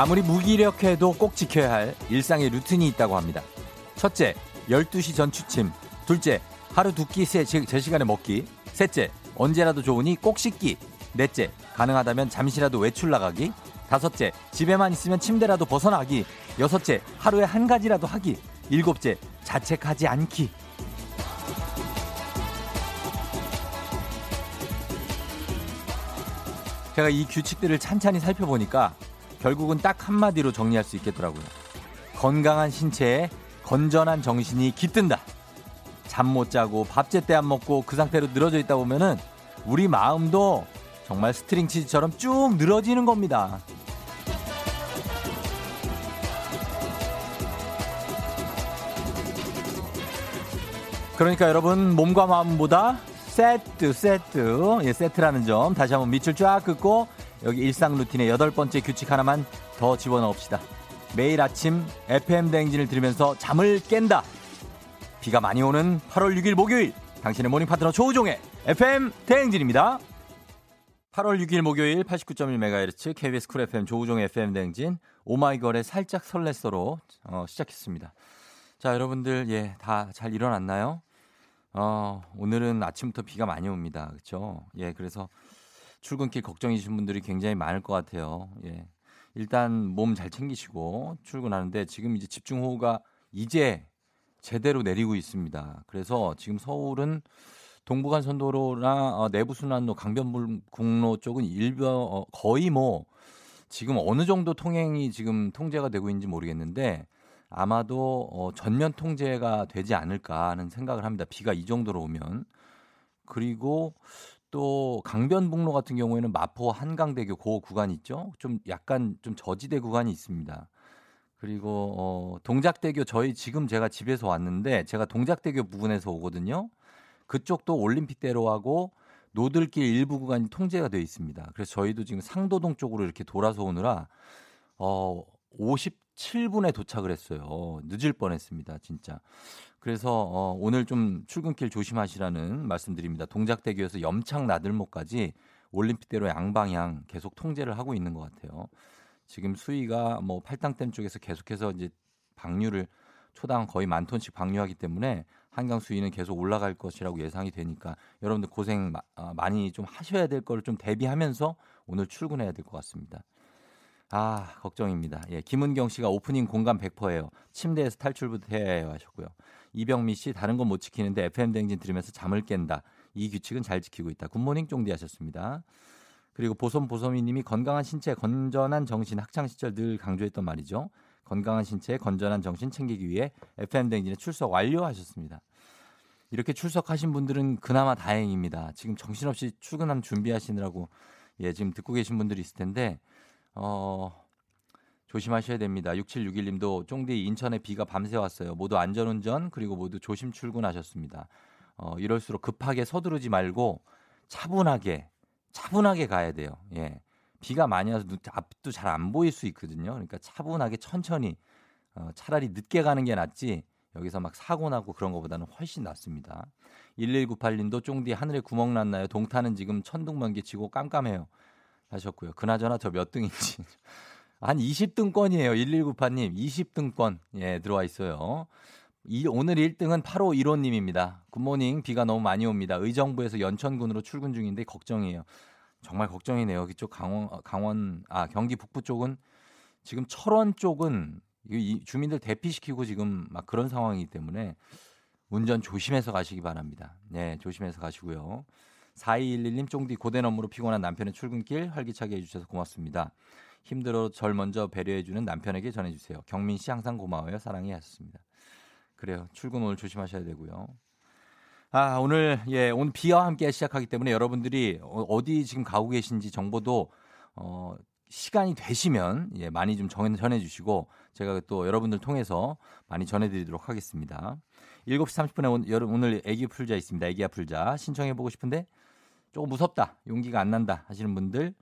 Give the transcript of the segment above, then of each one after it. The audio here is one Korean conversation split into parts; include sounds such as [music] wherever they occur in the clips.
아무리 무기력해도 꼭 지켜야 할 일상의 루틴이 있다고 합니다. 첫째, 12시 전 취침. 둘째, 하루 두끼제 시간에 먹기. 셋째, 언제라도 좋으니 꼭 씻기. 넷째, 가능하다면 잠시라도 외출 나가기. 다섯째, 집에만 있으면 침대라도 벗어나기. 여섯째, 하루에 한 가지라도 하기. 일곱째, 자책하지 않기. 제가 이 규칙들을 찬찬히 살펴보니까 결국은 딱 한마디로 정리할 수 있겠더라고요. 건강한 신체에 건전한 정신이 깃든다. 잠 못 자고 밥 제때 안 먹고 그 상태로 늘어져 있다 보면은 우리 마음도 정말 string 치즈처럼 쭉 늘어지는 겁니다. 그러니까 여러분 몸과 마음보다 세트 세트 예 세트라는 점 다시 한번 밑줄 쫙 긋고 여기 일상 루틴의 여덟 번째 규칙 하나만 더 집어넣읍시다. 매일 아침 FM 대행진을 들으면서 잠을 깬다. 비가 많이 오는 8월 6일 목요일 당신의 morning 파트너 조우종의 FM 대행진입니다. 8월 6일 목요일 89.1MHz KBS 쿨 FM 조우종의 FM 대행진 오마이걸의 살짝 설렜어로 어, 시작했습니다. 자 여러분들 예 다 잘 일어났나요? 어, 오늘은 아침부터 비가 많이 옵니다. 그렇죠? 예, 그래서 출근길 걱정이신 분들이 굉장히 많을 것 같아요. 예. 일단 몸 잘 챙기시고 출근하는데 지금 이제 집중호우가 이제 제대로 내리고 있습니다. 그래서 지금 서울은 동부간선도로나 어, 내부순환로 강변북로 쪽은 일변 어, 거의 뭐 지금 어느 정도 통행이 지금 통제가 되고 있는지 모르겠는데 아마도 어, 전면 통제가 되지 않을까 하는 생각을 합니다. 비가 이 정도로 오면. 그리고 또 강변북로 같은 경우에는 마포 한강대교 고 구간 있죠. 좀 약간 좀 저지대 구간이 있습니다. 그리고 어 동작대교 저희 지금 제가 집에서 왔는데 제가 동작대교 부근에서 오거든요. 그쪽도 올림픽대로하고 노들길 일부 구간이 통제가 되어 있습니다. 그래서 저희도 지금 상도동 쪽으로 이렇게 돌아서 오느라 어 57분에 도착을 했어요. 늦을 뻔했습니다, 진짜. 그래서 어, 오늘 좀 출근길 조심하시라는 말씀드립니다. 동작대교에서 염창 나들목까지 올림픽대로 양방향 계속 통제를 하고 있는 것 같아요. 지금 수위가 뭐 팔당댐 쪽에서 계속해서 이제 방류를 초당 거의 만 톤씩 방류하기 때문에 한강 수위는 계속 올라갈 것이라고 예상이 되니까 여러분들 고생 아, 많이 좀 하셔야 될 거를 좀 대비하면서 오늘 출근해야 될 것 같습니다. 아, 걱정입니다. 예, 김은경 씨가 오프닝 공감 100%예요. 침대에서 탈출부터 해야 해요 하셨고요. 이병미 씨 다른 건 못 지키는데 FM 댕진 들으면서 잠을 깬다. 이 규칙은 잘 지키고 있다. 굿모닝 쫑디 하셨습니다. 그리고 보솜 보솜이 님이 건강한 신체, 건전한 정신 학창 시절 늘 강조했던 말이죠. 건강한 신체, 건전한 정신 챙기기 위해 FM 댕진에 출석 완료하셨습니다. 이렇게 출석하신 분들은 그나마 다행입니다. 지금 정신없이 출근함 준비하시느라고 예, 지금 듣고 계신 분들이 있을 텐데 어, 조심하셔야 됩니다. 6761님도 쫑디 인천에 비가 밤새 왔어요. 모두 안전운전 그리고 모두 조심 출근하셨습니다. 어, 이럴수록 급하게 서두르지 말고 차분하게 차분하게 가야 돼요. 예. 비가 많이 와서 앞도 잘 안 보일 수 있거든요. 그러니까 차분하게 천천히 어, 차라리 늦게 가는 게 낫지 여기서 막 사고 나고 그런 것보다는 훨씬 낫습니다. 1198님도 쫑디 하늘에 구멍 났나요? 동탄은 지금 천둥번개 치고 깜깜해요. 하셨고요. 그나저나 저 몇 등인지. [laughs] 한 20등권이에요. 1198님. 20등권. 예, 들어와 있어요. 이, 오늘 1등은 8515님입니다. 굿모닝. 비가 너무 많이 옵니다. 의정부에서 연천군으로 출근 중인데 걱정이에요. 정말 걱정이네요. 이쪽 강원, 강원, 아, 경기 북부 쪽은 지금 철원 쪽은 이 주민들 대피시키고 지금 막 그런 상황이기 때문에 운전 조심해서 가시기 바랍니다. 네, 조심해서 가시고요. 4211님 쫑디 고된 업무로 피곤한 남편의 출근길 활기차게 해주셔서 고맙습니다. 힘들어 절 먼저 배려해주는 남편에게 전해주세요. 경민 씨 항상 고마워요. 사랑해 하셨습니다. 그래요. 출근 오늘 조심하셔야 되고요. 아, 오늘, 예, 오늘 비와 함께 시작하기 때문에 여러분들이 어, 어디 지금 가고 계신지 정보도, 어, 시간이 되시면, 예, 많이 좀 전해주시고, 제가 또 여러분들 통해서 많이 전해드리도록 하겠습니다. 7시 30분에 오늘 애기 풀자 있습니다. 애기야 풀자. 신청해보고 싶은데, 조금 무섭다, 용기가 안 난다 하시는 분들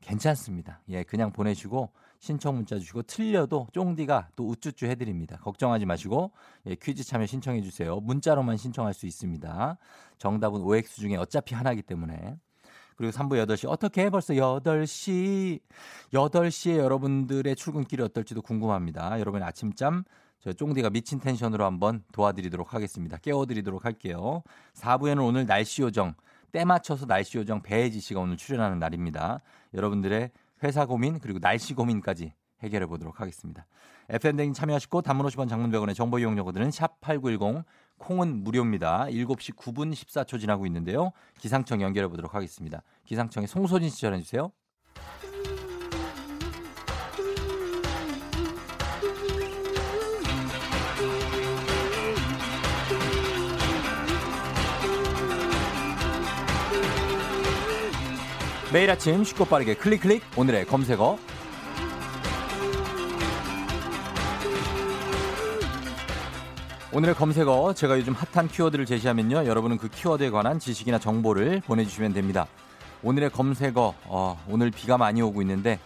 괜찮습니다. 예, 그냥 보내시고 신청 문자 주시고 틀려도 쫑디가 또 우쭈쭈 해드립니다. 걱정하지 마시고 예, 퀴즈 참여 신청해 주세요. 문자로만 신청할 수 있습니다. 정답은 OX 중에 어차피 하나이기 때문에 그리고 3부 8시 어떻게 벌써 8시 8시에 여러분들의 출근길이 어떨지도 궁금합니다. 여러분의 아침잠 저 쫑디가 미친 텐션으로 한번 도와드리도록 하겠습니다. 깨워드리도록 할게요. 4부에는 오늘 날씨 요정 때 맞춰서 날씨 요정 배혜지 씨가 오늘 출연하는 날입니다. 여러분들의 회사 고민 그리고 날씨 고민까지 해결해 보도록 하겠습니다. FM댕 참여하시고 단문 50원 장문 100원의 정보 이용료들은 샵8910 콩은 무료입니다. 7시 9분 14초 지나고 있는데요. 기상청 연결해 보도록 하겠습니다. 기상청에 송소진 씨 전해 주세요. 매일 아침 쉽고 빠르게 클릭 클릭. 오늘의 검색어. 오늘의 검색어 제가 요즘 핫한 키워드를 제시하면요 여러분은 그 키워드에 관한 지식이나 정보를 보내주시면 됩니다. 오늘의 검색어 어, 오늘 비가 많이 오고 있는데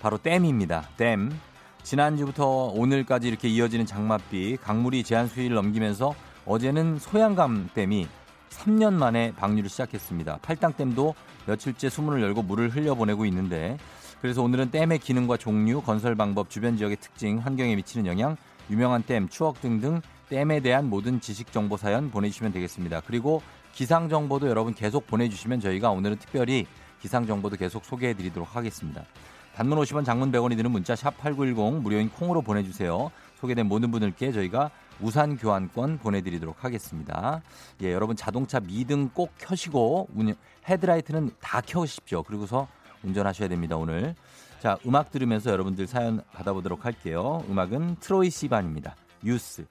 바로 댐입니다. 댐. 지난주부터 오늘까지 이렇게 이어지는 장맛비 강물이 제한 수위를 넘기면서 어제는 소양강 댐이 3년 만에 방류를 시작했습니다 팔당댐도 며칠째 수문을 열고 물을 흘려보내고 있는데 그래서 오늘은 댐의 기능과 종류, 건설 방법, 주변 지역의 특징, 환경에 미치는 영향, 유명한 댐, 추억 등등 댐에 대한 모든 지식 정보 사연 보내주시면 되겠습니다. 그리고 기상 정보도 여러분 계속 보내주시면 저희가 오늘은 특별히 기상 정보도 계속 소개해드리도록 하겠습니다. 단문 50원, 장문 100원이 드는 문자 샵 #8910 무료인 콩으로 보내주세요. 소개된 모든 분들께 저희가 우산 교환권 보내드리도록 하겠습니다. 예, 여러분 자동차 미등 꼭 켜시고 헤드라이트는 다 켜십시오. 그리고서 운전하셔야 됩니다. 오늘 자 음악 들으면서 여러분들 사연 받아보도록 할게요. 음악은 트로이 시반입니다. 유스.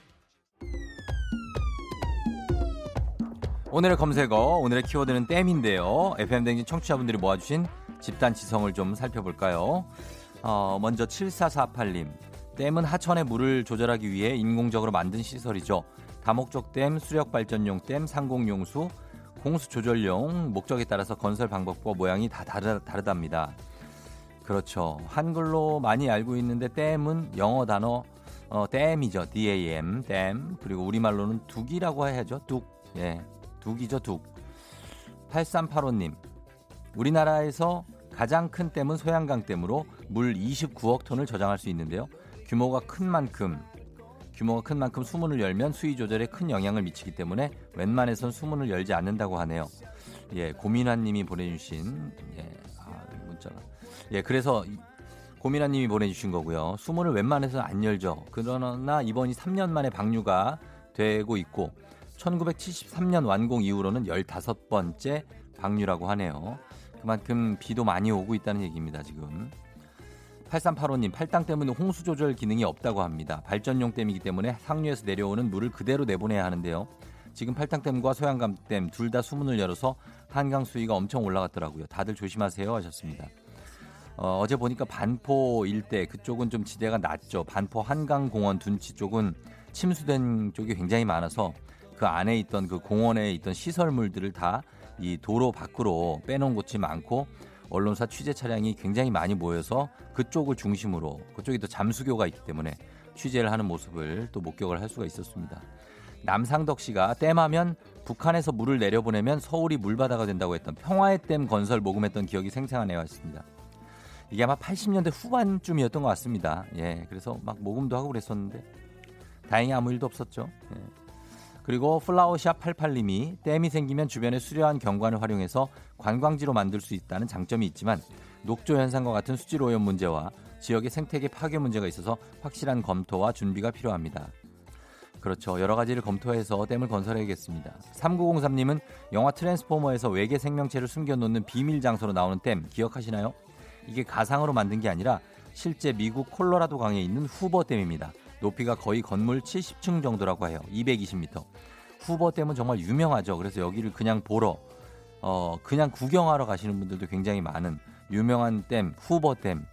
오늘의 검색어, 오늘의 키워드는 댐인데요. FM댕진 청취자분들이 모아주신 집단 지성을 좀 살펴볼까요? 어, 먼저 7448님. 댐은 하천의 물을 조절하기 위해 인공적으로 만든 시설이죠. 다목적 댐, 수력 발전용 댐, 상공용수, 공수 조절용, 목적에 따라서 건설 방법과 모양이 다 다르, 다르답니다. 그렇죠. 한글로 많이 알고 있는데 댐은 영어 단어 어, 댐이죠. DAM, 댐. 그리고 우리말로는 둑이라고 해야죠. 둑. 예. 둑이죠, 둑. 8385님. 우리나라에서 가장 큰 댐은 소양강 댐으로 물 29억 톤을 저장할 수 있는데요. 규모가 큰 만큼 규모가 큰 만큼 수문을 열면 수위 조절에 큰 영향을 미치기 때문에 웬만해선 수문을 열지 않는다고 하네요. 예, 고민환님이 보내주신 예, 아, 문자가 예, 그래서 고민환님이 보내주신 거고요. 수문을 웬만해서 안 열죠. 그러나 이번이 3년 만에 방류가 되고 있고 1973년 완공 이후로는 15번째 방류라고 하네요. 그만큼 비도 많이 오고 있다는 얘기입니다, 지금. 8385님, 팔당 때문에 홍수 조절 기능이 없다고 합니다. 발전용 댐이기 때문에 상류에서 내려오는 물을 그대로 내보내야 하는데요. 지금 팔당댐과 소양강댐 둘 다 수문을 열어서 한강 수위가 엄청 올라갔더라고요. 다들 조심하세요 하셨습니다. 어, 어제 보니까 반포 일대 그쪽은 좀 지대가 낮죠. 반포 한강공원 둔치 쪽은 침수된 쪽이 굉장히 많아서 그 안에 있던 그 공원에 있던 시설물들을 다 이 도로 밖으로 빼놓은 곳이 많고 언론사 취재 차량이 굉장히 많이 모여서 그쪽을 중심으로 그쪽이 또 잠수교가 있기 때문에 취재를 하는 모습을 또 목격을 할 수가 있었습니다. 남상덕 씨가 댐하면 북한에서 물을 내려보내면 서울이 물바다가 된다고 했던 평화의 댐 건설 모금했던 기억이 생생하네요 했습니다. 이게 아마 80년대 후반쯤이었던 것 같습니다. 예, 그래서 막 모금도 하고 그랬었는데 다행히 아무 일도 없었죠. 예. 그리고 플라워샵 88님이 댐이 생기면 주변에 수려한 경관을 활용해서 관광지로 만들 수 있다는 장점이 있지만 녹조 현상과 같은 수질 오염 문제와 지역의 생태계 파괴 문제가 있어서 확실한 검토와 준비가 필요합니다. 그렇죠. 여러 가지를 검토해서 댐을 건설해야겠습니다. 3903님은 영화 트랜스포머에서 외계 생명체를 숨겨놓는 비밀 장소로 나오는 댐 기억하시나요? 이게 가상으로 만든 게 아니라 실제 미국 콜로라도 강에 있는 후버댐입니다. 높이가 거의 건물 70층 정도라고 해요. 220m. 후버 댐은 정말 유명하죠. 그래서 여기를 그냥 보러 어 그냥 구경하러 가시는 분들도 굉장히 많은 유명한 댐 후버 댐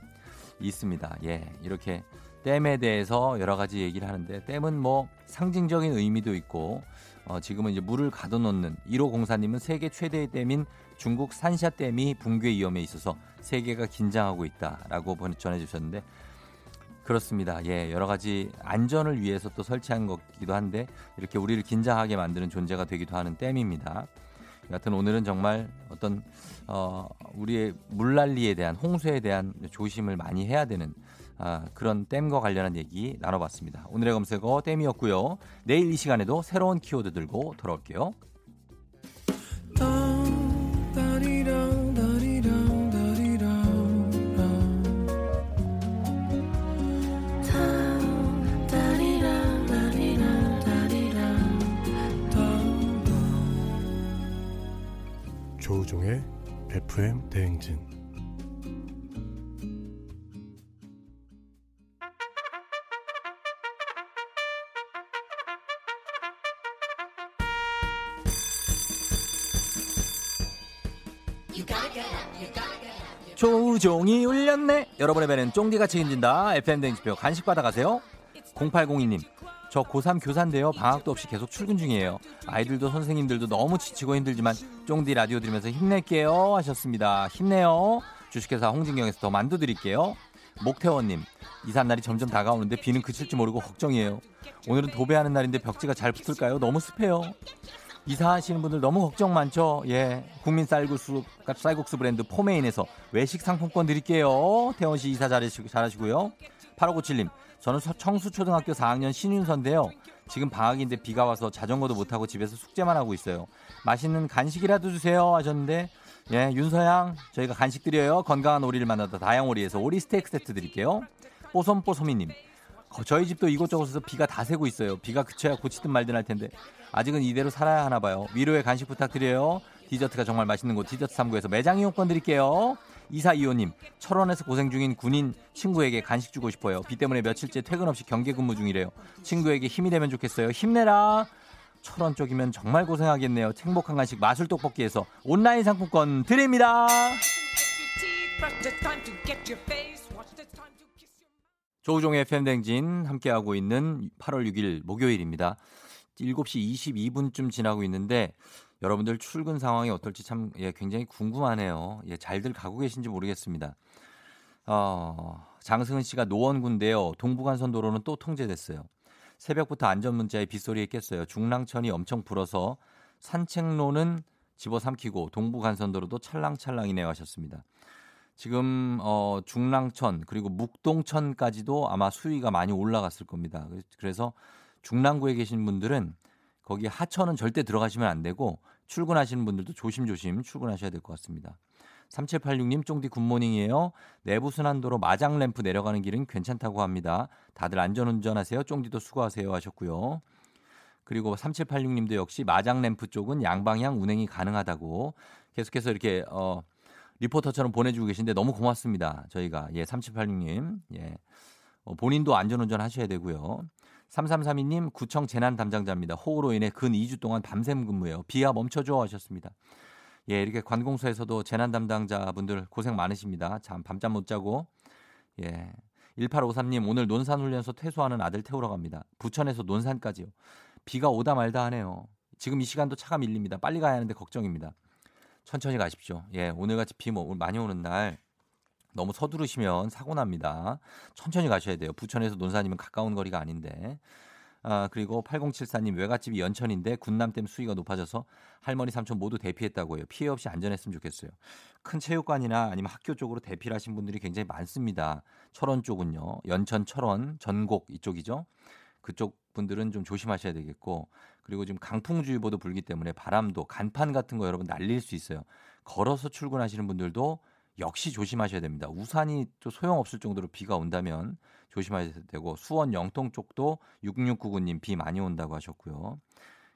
있습니다. 예. 이렇게 댐에 대해서 여러 가지 얘기를 하는데 댐은 뭐 상징적인 의미도 있고 어, 지금은 이제 물을 가둬놓는 1호 공사님은 세계 최대의 댐인 중국 산샤댐이 붕괴 위험에 있어서 세계가 긴장하고 있다라고 전해주셨는데 그렇습니다. 예, 여러 가지 안전을 위해서 또 설치한 것기도 한데 이렇게 우리를 긴장하게 만드는 존재가 되기도 하는 댐입니다. 여하튼 오늘은 정말 어떤 어, 우리의 물난리에 대한 홍수에 대한 조심을 많이 해야 되는 아, 그런 댐과 관련한 얘기 나눠봤습니다. 오늘의 검색어 댐이었고요. 내일 이 시간에도 새로운 키워드 들고 돌아올게요. FM 대행진 조우종이 울렸네. 여러분의 배는 쫑디가 책임진다. FM 대행진표 간식 받아가세요. 0802님. 저 고3 교사인데요. 방학도 없이 계속 출근 중이에요. 아이들도 선생님들도 너무 지치고 힘들지만 쫑디 라디오 들으면서 힘낼게요 하셨습니다. 힘내요. 주식회사 홍진경에서 더 만두 드릴게요. 목태원님 이삿날이 점점 다가오는데 비는 그칠 지 모르고 걱정이에요. 오늘은 도배하는 날인데 벽지가 잘 붙을까요? 너무 습해요. 이사하시는 분들 너무 걱정 많죠? 예. 국민 쌀국수, 쌀국수 브랜드 포메인에서 외식 상품권 드릴게요. 태원 씨 이사 잘하시고, 잘하시고요. 8597님, 저는 청수초등학교 4학년 신윤서인데요. 지금 방학인데 비가 와서 자전거도 못 타고 집에서 숙제만 하고 있어요. 맛있는 간식이라도 주세요 하셨는데 예, 윤서양 저희가 간식 드려요. 건강한 오리를 만나다 다양오리에서 오리 스테이크 세트 드릴게요. 뽀솜뽀솜이님 저희 집도 이곳저곳에서 비가 다 새고 있어요. 비가 그쳐야 고치든 말든 할 텐데 아직은 이대로 살아야 하나 봐요. 위로의 간식 부탁드려요. 디저트가 정말 맛있는 곳 디저트 3구에서 매장 이용권 드릴게요. 이사이호님 철원에서 고생 중인 군인 친구에게 간식 주고 싶어요. 비 때문에 며칠째 퇴근 없이 경계 근무 중이래요. 친구에게 힘이 되면 좋겠어요. 힘내라. 철원 쪽이면 정말 고생하겠네요. 행복한 간식 마술 떡볶이에서 온라인 상품권 드립니다. 조우종의 FM댕진 함께하고 있는 8월 6일 목요일입니다. 7시 22분쯤 지나고 있는데 여러분들 출근 상황이 어떨지 참 예, 굉장히 궁금하네요. 예, 잘들 가고 계신지 모르겠습니다. 어, 장승은 씨가 노원군데요. 동부간선 도로는 또 통제됐어요. 새벽부터 안전 문자에 빗소리에 깼어요. 중랑천이 엄청 불어서 산책로는 집어삼키고 동부간선도로도 찰랑찰랑이네요 하셨습니다. 지금 어, 중랑천 그리고 묵동천까지도 아마 수위가 많이 올라갔을 겁니다. 그래서 중랑구에 계신 분들은 거기 하천은 절대 들어가시면 안 되고 출근하시는 분들도 조심조심 출근하셔야 될 것 같습니다. 3786님 쫑디 굿모닝이에요. 내부 순환도로 마장 램프 내려가는 길은 괜찮다고 합니다. 다들 안전운전하세요. 쫑디도 수고하세요 하셨고요. 그리고 3786님도 역시 마장 램프 쪽은 양방향 운행이 가능하다고 계속해서 이렇게 어 리포터처럼 보내주고 계신데 너무 고맙습니다. 저희가 예 3786님 예 어, 본인도 안전운전 하셔야 되고요. 3332님 구청 재난 담당자입니다. 호우로 인해 근 2주 동안 밤샘 근무예요. 비가 멈춰줘 하셨습니다. 예, 이렇게 관공서에서도 재난 담당자분들 고생 많으십니다. 참 밤잠 못 자고 예. 1853님 오늘 논산 훈련소 퇴소하는 아들 태우러 갑니다. 부천에서 논산까지요. 비가 오다 말다 하네요. 지금 이 시간도 차가 밀립니다. 빨리 가야 하는데 걱정입니다. 천천히 가십시오. 예, 오늘같이 비 뭐, 많이 오는 날 너무 서두르시면 사고 납니다. 천천히 가셔야 돼요. 부천에서 논산이면 가까운 거리가 아닌데. 아, 그리고 8074님 외갓집이 연천인데 군남댐 수위가 높아져서 할머니 삼촌 모두 대피했다고 해요. 피해 없이 안전했으면 좋겠어요. 큰 체육관이나 아니면 학교 쪽으로 대피를 하신 분들이 굉장히 많습니다. 철원 쪽은요. 연천, 철원, 전곡 이쪽이죠. 그쪽 분들은 좀 조심하셔야 되겠고 그리고 지금 강풍주의보도 불기 때문에 바람도 간판 같은 거 여러분 날릴 수 있어요. 걸어서 출근하시는 분들도 역시 조심하셔야 됩니다. 우산이 또 소용없을 정도로 비가 온다면 조심하셔야 되고 수원 영통 쪽도 6699님 비 많이 온다고 하셨고요.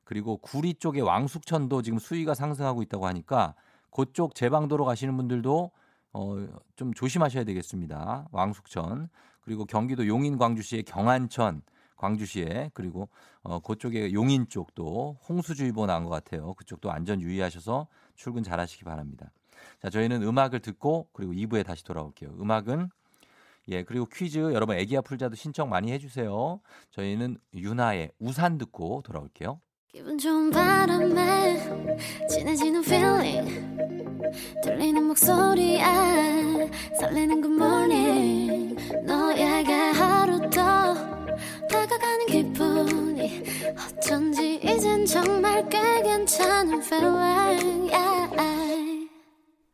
그리고 구리 쪽의 왕숙천도 지금 수위가 상승하고 있다고 하니까 그쪽 제방도로 가시는 분들도 어, 좀 조심하셔야 되겠습니다. 왕숙천 그리고 경기도 용인 광주시의 경안천 광주시에 그리고 어, 그쪽에 용인 쪽도 홍수주의보 나온 것 같아요. 그쪽도 안전 유의하셔서 출근 잘하시기 바랍니다. 자, 저희는 음악을 듣고 그리고 2부에 다시 돌아올게요. 음악은 예, 그리고 퀴즈 여러분 애기야 풀자도 신청 많이 해 주세요. 저희는 유나의 우산 듣고 돌아올게요. 기분 좋은 바람에 진해지는 feeling 들리는 목소리에 설레는 good morning 너에게 하루 더 다가가는 기분이 어쩐지 이젠 정말 꽤 괜찮은 feeling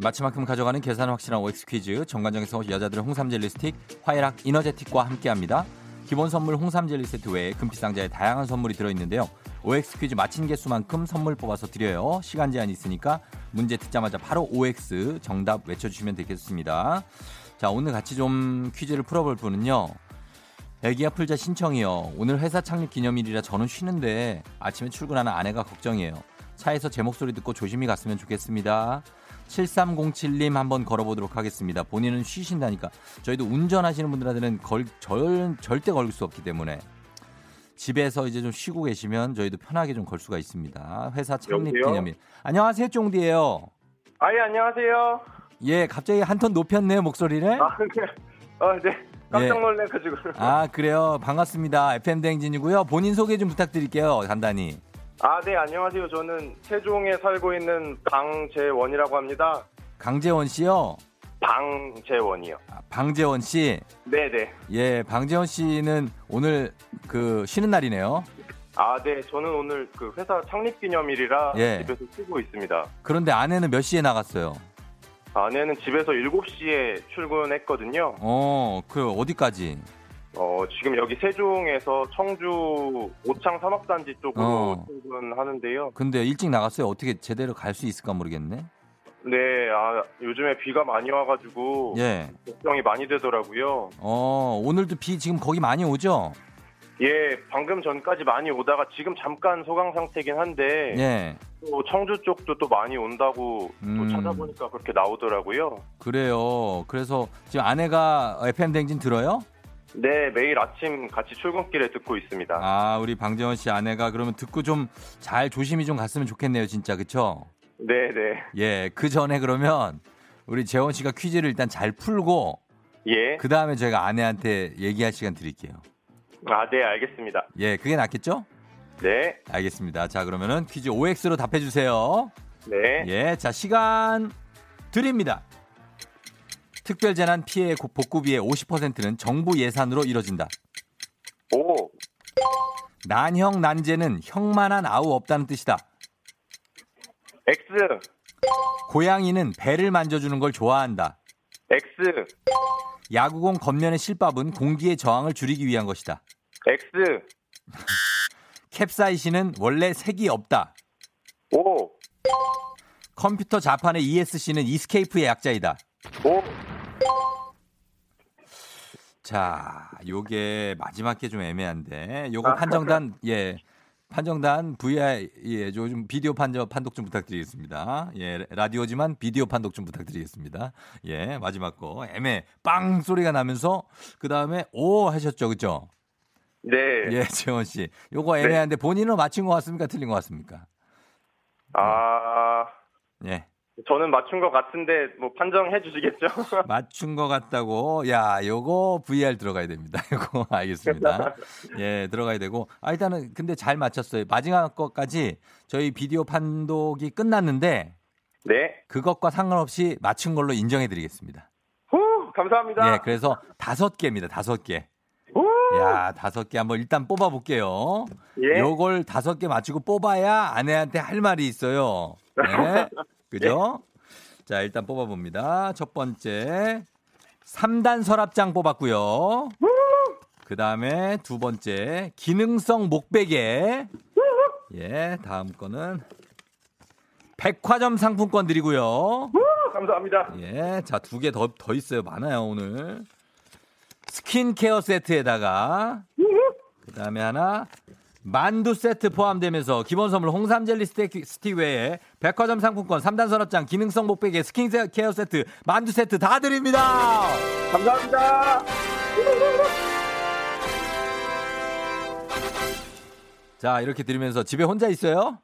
마치만큼 가져가는 계산 확실한 OX 퀴즈 정관장에서 여자들의 홍삼 젤리 스틱 화해락 이너제틱과 함께합니다. 기본 선물 홍삼 젤리 세트 외에 금피 상자에 다양한 선물이 들어있는데요. OX 퀴즈 마친 개수만큼 선물 뽑아서 드려요. 시간 제한이 있으니까 문제 듣자마자 바로 OX 정답 외쳐주시면 되겠습니다. 자 오늘 같이 좀 퀴즈를 풀어볼 분은요. 애기야 풀자 신청이요. 오늘 회사 창립 기념일이라 저는 쉬는데 아침에 출근하는 아내가 걱정이에요. 차에서 제 목소리 듣고 조심히 갔으면 좋겠습니다. 7307님 한번 걸어보도록 하겠습니다. 본인은 쉬신다니까. 저희도 운전하시는 분들한테는 걸, 절, 절대 걸수 없기 때문에 집에서 이제 좀 쉬고 계시면 저희도 편하게 좀 걸 수가 있습니다. 회사 창립 여보세요? 기념일. 안녕하세요, 쫑디예요. 아, 예, 안녕하세요. 예, 갑자기 한 톤 높였네요, 목소리를. 아, 네. 어, 네. 깜짝 놀래가지고. 아, 그래요. 반갑습니다. FM 대행진이고요. 본인 소개 좀 부탁드릴게요. 간단히. 아, 네, 안녕하세요. 저는 세종에 살고 있는 방재원이라고 합니다. 강재원 씨요. 방재원이요. 아, 방재원 씨. 네네. 예, 방재원 씨는 오늘 그 쉬는 날이네요. 아, 네. 저는 오늘 그 회사 창립 기념일이라 예. 집에서 쉬고 있습니다. 그런데 아내는 몇 시에 나갔어요? 아내는 집에서 7시에 출근했거든요. 어, 그 어디까지? 어, 지금 여기 세종에서 청주 오창 산업단지 쪽으로 어. 출근하는데요. 근데 일찍 나갔어요. 어떻게 제대로 갈 수 있을까 모르겠네. 네, 아, 요즘에 비가 많이 와가지고 예. 걱정이 많이 되더라고요. 어, 오늘도 비 지금 거기 많이 오죠? 예, 방금 전까지 많이 오다가 지금 잠깐 소강 상태긴 한데 예. 또 청주 쪽도 또 많이 온다고 음. 또 찾아보니까 그렇게 나오더라고요. 그래요. 그래서 지금 아내가 FM 댕진 들어요? 네, 매일 아침 같이 출근길에 듣고 있습니다. 아, 우리 방재원 씨 아내가 그러면 듣고 좀 잘 조심히 좀 갔으면 좋겠네요, 진짜. 그쵸? 네, 네. 예, 그 전에 그러면 우리 재원 씨가 퀴즈를 일단 잘 풀고 예. 그 다음에 저희가 아내한테 얘기할 시간 드릴게요. 아, 네, 알겠습니다. 예, 그게 낫겠죠? 네. 알겠습니다. 자, 그러면은 퀴즈 OX로 답해 주세요. 네. 예, 자, 시간 드립니다. 특별재난 피해 복구비의 50%는 정부 예산으로 이뤄진다. 오. 난형 난제는 형만한 아우 없다는 뜻이다. X. 고양이는 배를 만져주는 걸 좋아한다. X. 야구공 겉면의 실밥은 공기의 저항을 줄이기 위한 것이다. X. [laughs] 캡사이신은 원래 색이 없다. 오. 컴퓨터 자판의 ESC는 이스케이프의 약자이다. 오. 자, 요게 마지막 게 좀 애매한데 요거 판정단 예. 판정단 VR 예, 요즘 비디오 판정 판독 좀 부탁드리겠습니다. 예, 라디오지만 비디오 판독 좀 부탁드리겠습니다. 예, 마지막 거 애매 빵 소리가 나면서 그 다음에 오 하셨죠, 그죠? 네. 예, 재원 씨, 요거 애매한데 본인은 맞힌 것 같습니까, 틀린 것 같습니까? 아, 예, 저는 맞춘 것 같은데 뭐 판정해 주시겠죠? [laughs] 맞춘 것 같다고. 야, 요거 VR 들어가야 됩니다. [laughs] 요거 알겠습니다. 예, 들어가야 되고. 아, 일단은 근데 잘 맞췄어요. 마지막 것까지 저희 비디오 판독이 끝났는데 네. 그것과 상관없이 맞춘 걸로 인정해 드리겠습니다. 후, 감사합니다. 예, 그래서 다섯 개입니다. 다섯 개. 후. 야, 다섯 개 한번 일단 뽑아 볼게요. 예. 요걸 다섯 개 맞추고 뽑아야 아내한테 할 말이 있어요. 네. [laughs] 그죠? 자, 일단 뽑아 봅니다. 첫 번째. 3단 서랍장 뽑았고요. 그 다음에 두 번째, 기능성 목베개. 예, 다음 거는 백화점 상품권 드리고요. 후, 감사합니다. 예, 자, 두 개 더, 더 있어요. 많아요, 오늘. 스킨케어 세트에다가, 그 다음에 하나, 만두 세트 포함되면서 기본 선물 홍삼 젤리 스틱, 스틱 외에 백화점 상품권, 3단 서랍장, 기능성 목베개, 스킨 케어 세트, 만두 세트 다 드립니다! 감사합니다. 자, 이렇게 드리면서 집에 혼자 있어요?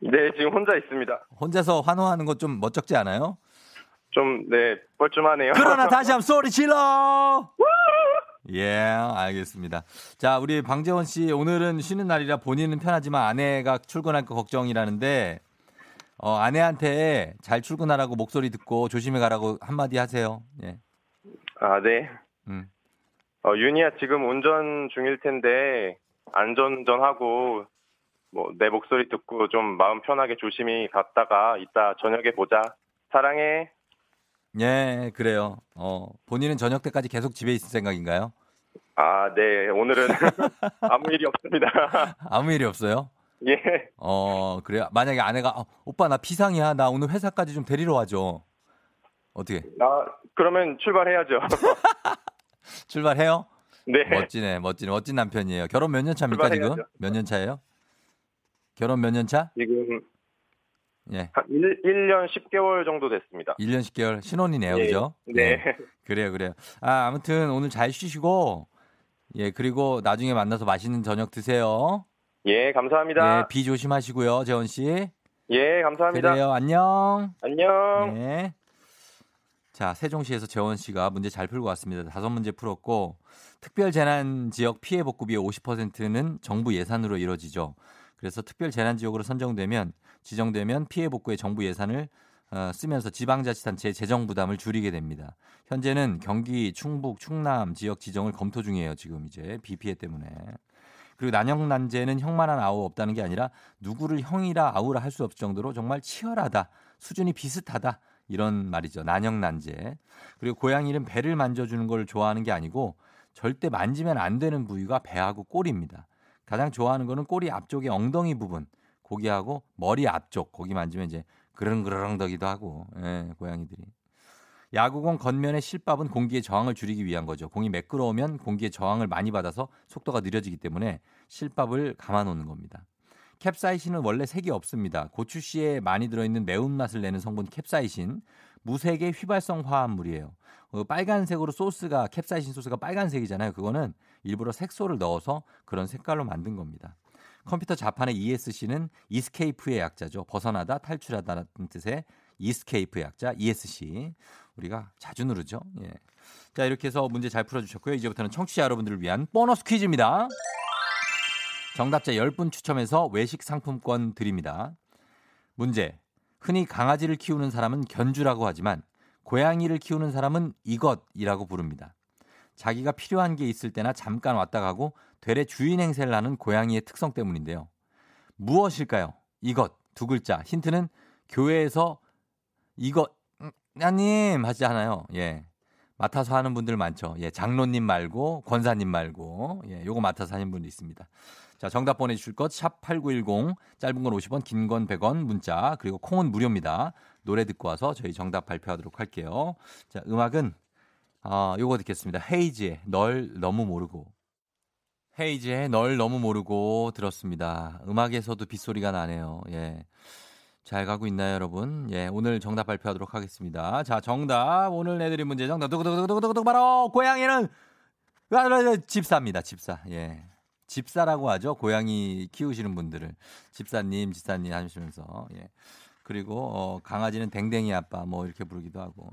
네, 지금 혼자 있습니다. 혼자서 환호하는 거 좀 멋쩍지 않아요? 좀, 네, 뻘쭘하네요. 그러나 다시 한번 소리 질러! 예, 알겠습니다. 자, 우리 방재원 씨, 오늘은 쉬는 날이라 본인은 편하지만 아내가 출근할까 걱정이라는데, 어, 아내한테 잘 출근하라고 목소리 듣고 조심히 가라고 한마디 하세요. 예. 아, 네. 음. 어, 윤희야, 지금 운전 중일 텐데, 안전운전하고, 뭐, 내 목소리 듣고 좀 마음 편하게 조심히 갔다가, 이따 저녁에 보자. 사랑해. 예, 그래요. 어, 본인은 저녁 때까지 계속 집에 있을 생각인가요? 아, 네. 오늘은 [laughs] 아무 일이 없습니다. 아무 일이 없어요? 예. 어, 그래요. 만약에 아내가, 어, 오빠 나 비상이야. 나 오늘 회사까지 좀 데리러 와줘. 어떻게? 아, 그러면 출발해야죠. [laughs] 출발해요? 네. 멋지네, 멋지네. 멋진 남편이에요. 결혼 몇 년 차입니까, 지금? 출발해야죠. 몇년 차예요? 결혼 몇 년 차? 지금 예. 한 1, 1년 10개월 정도 됐습니다. 1년 10개월 신혼이네요. 예. 그죠? 네. 예. 그래요, 그래요. 아, 아무튼 오늘 잘 쉬시고, 예, 그리고 나중에 만나서 맛있는 저녁 드세요. 예, 예, 감사합니다. 비 조심하시고요, 재원 씨. 예, 감사합니다. 그래요, 안녕. 안녕. 네. 자, 세종시에서 재원 씨가 문제 잘 풀고 왔습니다. 다섯 문제 풀었고, 특별 재난 지역 피해 복구비의 50%는 정부 예산으로 이루어지죠. 그래서 특별 재난 지역으로 선정되면 지정되면 피해 복구에 정부 예산을 어, 쓰면서 지방자치단체의 재정 부담을 줄이게 됩니다. 현재는 경기, 충북, 충남 지역 지정을 검토 중이에요. 지금 이제 비 피해 때문에. 그리고 난형난제는 형만한 아우 없다는 게 아니라 누구를 형이라 아우라 할 수 없을 정도로 정말 치열하다, 수준이 비슷하다 이런 말이죠. 난형난제. 그리고 고양이는 배를 만져주는 걸 좋아하는 게 아니고 절대 만지면 안 되는 부위가 배하고 꼬리입니다. 가장 좋아하는 거는 꼬리 앞쪽의 엉덩이 부분, 고기하고 머리 앞쪽 고기 만지면 이제 그릉그릉더기도 하고 예, 고양이들이. 야구공 겉면의 실밥은 공기의 저항을 줄이기 위한 거죠. 공이 매끄러우면 공기의 저항을 많이 받아서 속도가 느려지기 때문에 실밥을 감아 놓는 겁니다. 캡사이신은 원래 색이 없습니다. 고추씨에 많이 들어있는 매운맛을 내는 성분 캡사이신, 무색의 휘발성 화합물이에요. 어, 빨간색으로 소스가 캡사이신 소스가 빨간색이잖아요. 그거는 일부러 색소를 넣어서 그런 색깔로 만든 겁니다. 컴퓨터 자판의 ESC는 escape의 약자죠. 벗어나다, 탈출하다는 뜻의 escape 약자 ESC. 우리가 자주 누르죠. 예. 자, 이렇게 해서 문제 잘 풀어주셨고요. 이제부터는 청취자 여러분들을 위한 보너스 퀴즈입니다. 정답자 10분 추첨해서 외식 상품권 드립니다. 문제. 흔히 강아지를 키우는 사람은 견주라고 하지만 고양이를 키우는 사람은 이것이라고 부릅니다. 자기가 필요한 게 있을 때나 잠깐 왔다 가고 되레 주인 행세를 하는 고양이의 특성 때문인데요. 무엇일까요? 이것 두 글자. 힌트는 교회에서 이것 음, 나님 하지 않아요. 예. 맡아서 하는 분들 많죠. 예, 장로님 말고 권사님 말고 예, 요거 맡아서 하는 분이 있습니다. 자, 정답 보내 주실 것 샵 8910 짧은 건 50원, 긴 건 100원 문자 그리고 콩은 무료입니다. 노래 듣고 와서 저희 정답 발표하도록 할게요. 자, 음악은 어, 요거 듣겠습니다. 헤이지의 널 너무 모르고 헤이지의 널 너무 모르고 들었습니다. 음악에서도 빗소리가 나네요. 예. 잘 가고 있나요, 여러분? 예, 오늘 정답 발표하도록 하겠습니다. 자, 정답. 오늘 내드린 문제 정답. 두구두구두구두구 바로 고양이는 집사입니다. 집사. 예. 집사라고 하죠. 고양이 키우시는 분들을. 집사님, 집사님 하시면서. 예. 그리고 어, 강아지는 댕댕이 아빠 뭐 이렇게 부르기도 하고.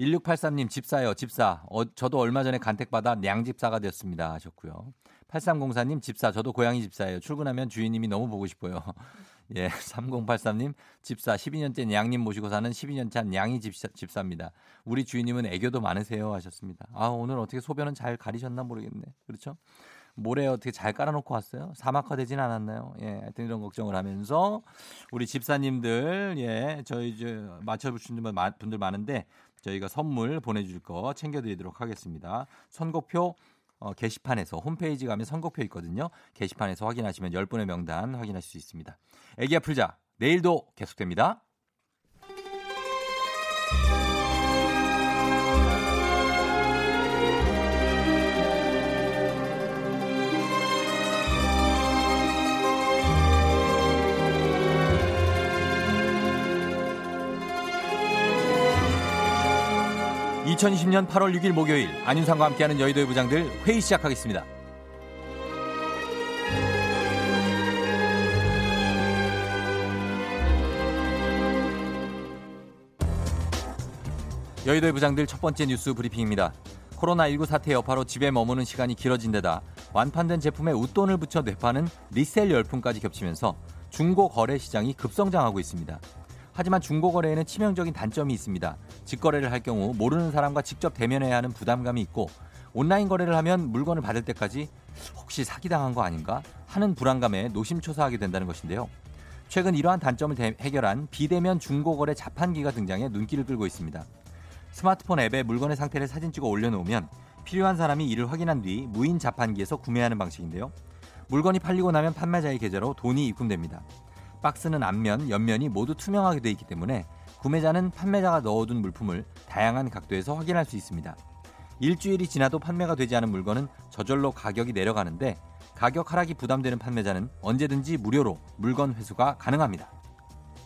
1683님 집사요, 집사. 어, 저도 얼마 전에 간택받아 냥집사가 되었습니다. 하셨고요. 8304님 집사, 저도 고양이 집사예요. 출근하면 주인님이 너무 보고 싶어요. [laughs] 예, 3083님 집사 12년째 냥님 모시고 사는 12년차 냥이 집사, 집사입니다. 우리 주인님은 애교도 많으세요 하셨습니다. 아 오늘 어떻게 소변은 잘 가리셨나 모르겠네. 그렇죠? 모래 어떻게 잘 깔아놓고 왔어요? 사막화 되진 않았나요? 예, 하여튼 이런 걱정을 하면서 우리 집사님들 예, 저희 저 맞춰주신 분들 많은데 저희가 선물 보내줄 거 챙겨드리도록 하겠습니다. 선곡표 어, 게시판에서 홈페이지 가면 선곡표 있거든요. 게시판에서 확인하시면 10분의 명단 확인하실 수 있습니다. 애기야 풀자. 내일도 계속됩니다. (2020년 8월 6일) 목요일 안윤상과 함께하는 여의도의 부장들 회의 시작하겠습니다. 여의도의 부장들 첫 번째 뉴스 브리핑입니다. 코로나19 사태 여파로 집에 머무는 시간이 길어진 데다 완판된 제품에 웃돈을 붙여 되파는 리셀 열풍까지 겹치면서 중고 거래 시장이 급성장하고 있습니다. 하지만 중고 거래에는 치명적인 단점이 있습니다. 직거래를 할 경우 모르는 사람과 직접 대면해야 하는 부담감이 있고 온라인 거래를 하면 물건을 받을 때까지 혹시 사기당한 거 아닌가 하는 불안감에 노심초사하게 된다는 것인데요. 최근 이러한 단점을 대- 해결한 비대면 중고거래 자판기가 등장해 눈길을 끌고 있습니다. 스마트폰 앱에 물건의 상태를 사진 찍어 올려놓으면 필요한 사람이 이를 확인한 뒤 무인 자판기에서 구매하는 방식인데요. 물건이 팔리고 나면 판매자의 계좌로 돈이 입금됩니다. 박스는 앞면, 옆면이 모두 투명하게 되어 있기 때문에 구매자는 판매자가 넣어둔 물품을 다양한 각도에서 확인할 수 있습니다. 일주일이 지나도 판매가 되지 않은 물건은 저절로 가격이 내려가는데 가격 하락이 부담되는 판매자는 언제든지 무료로 물건 회수가 가능합니다.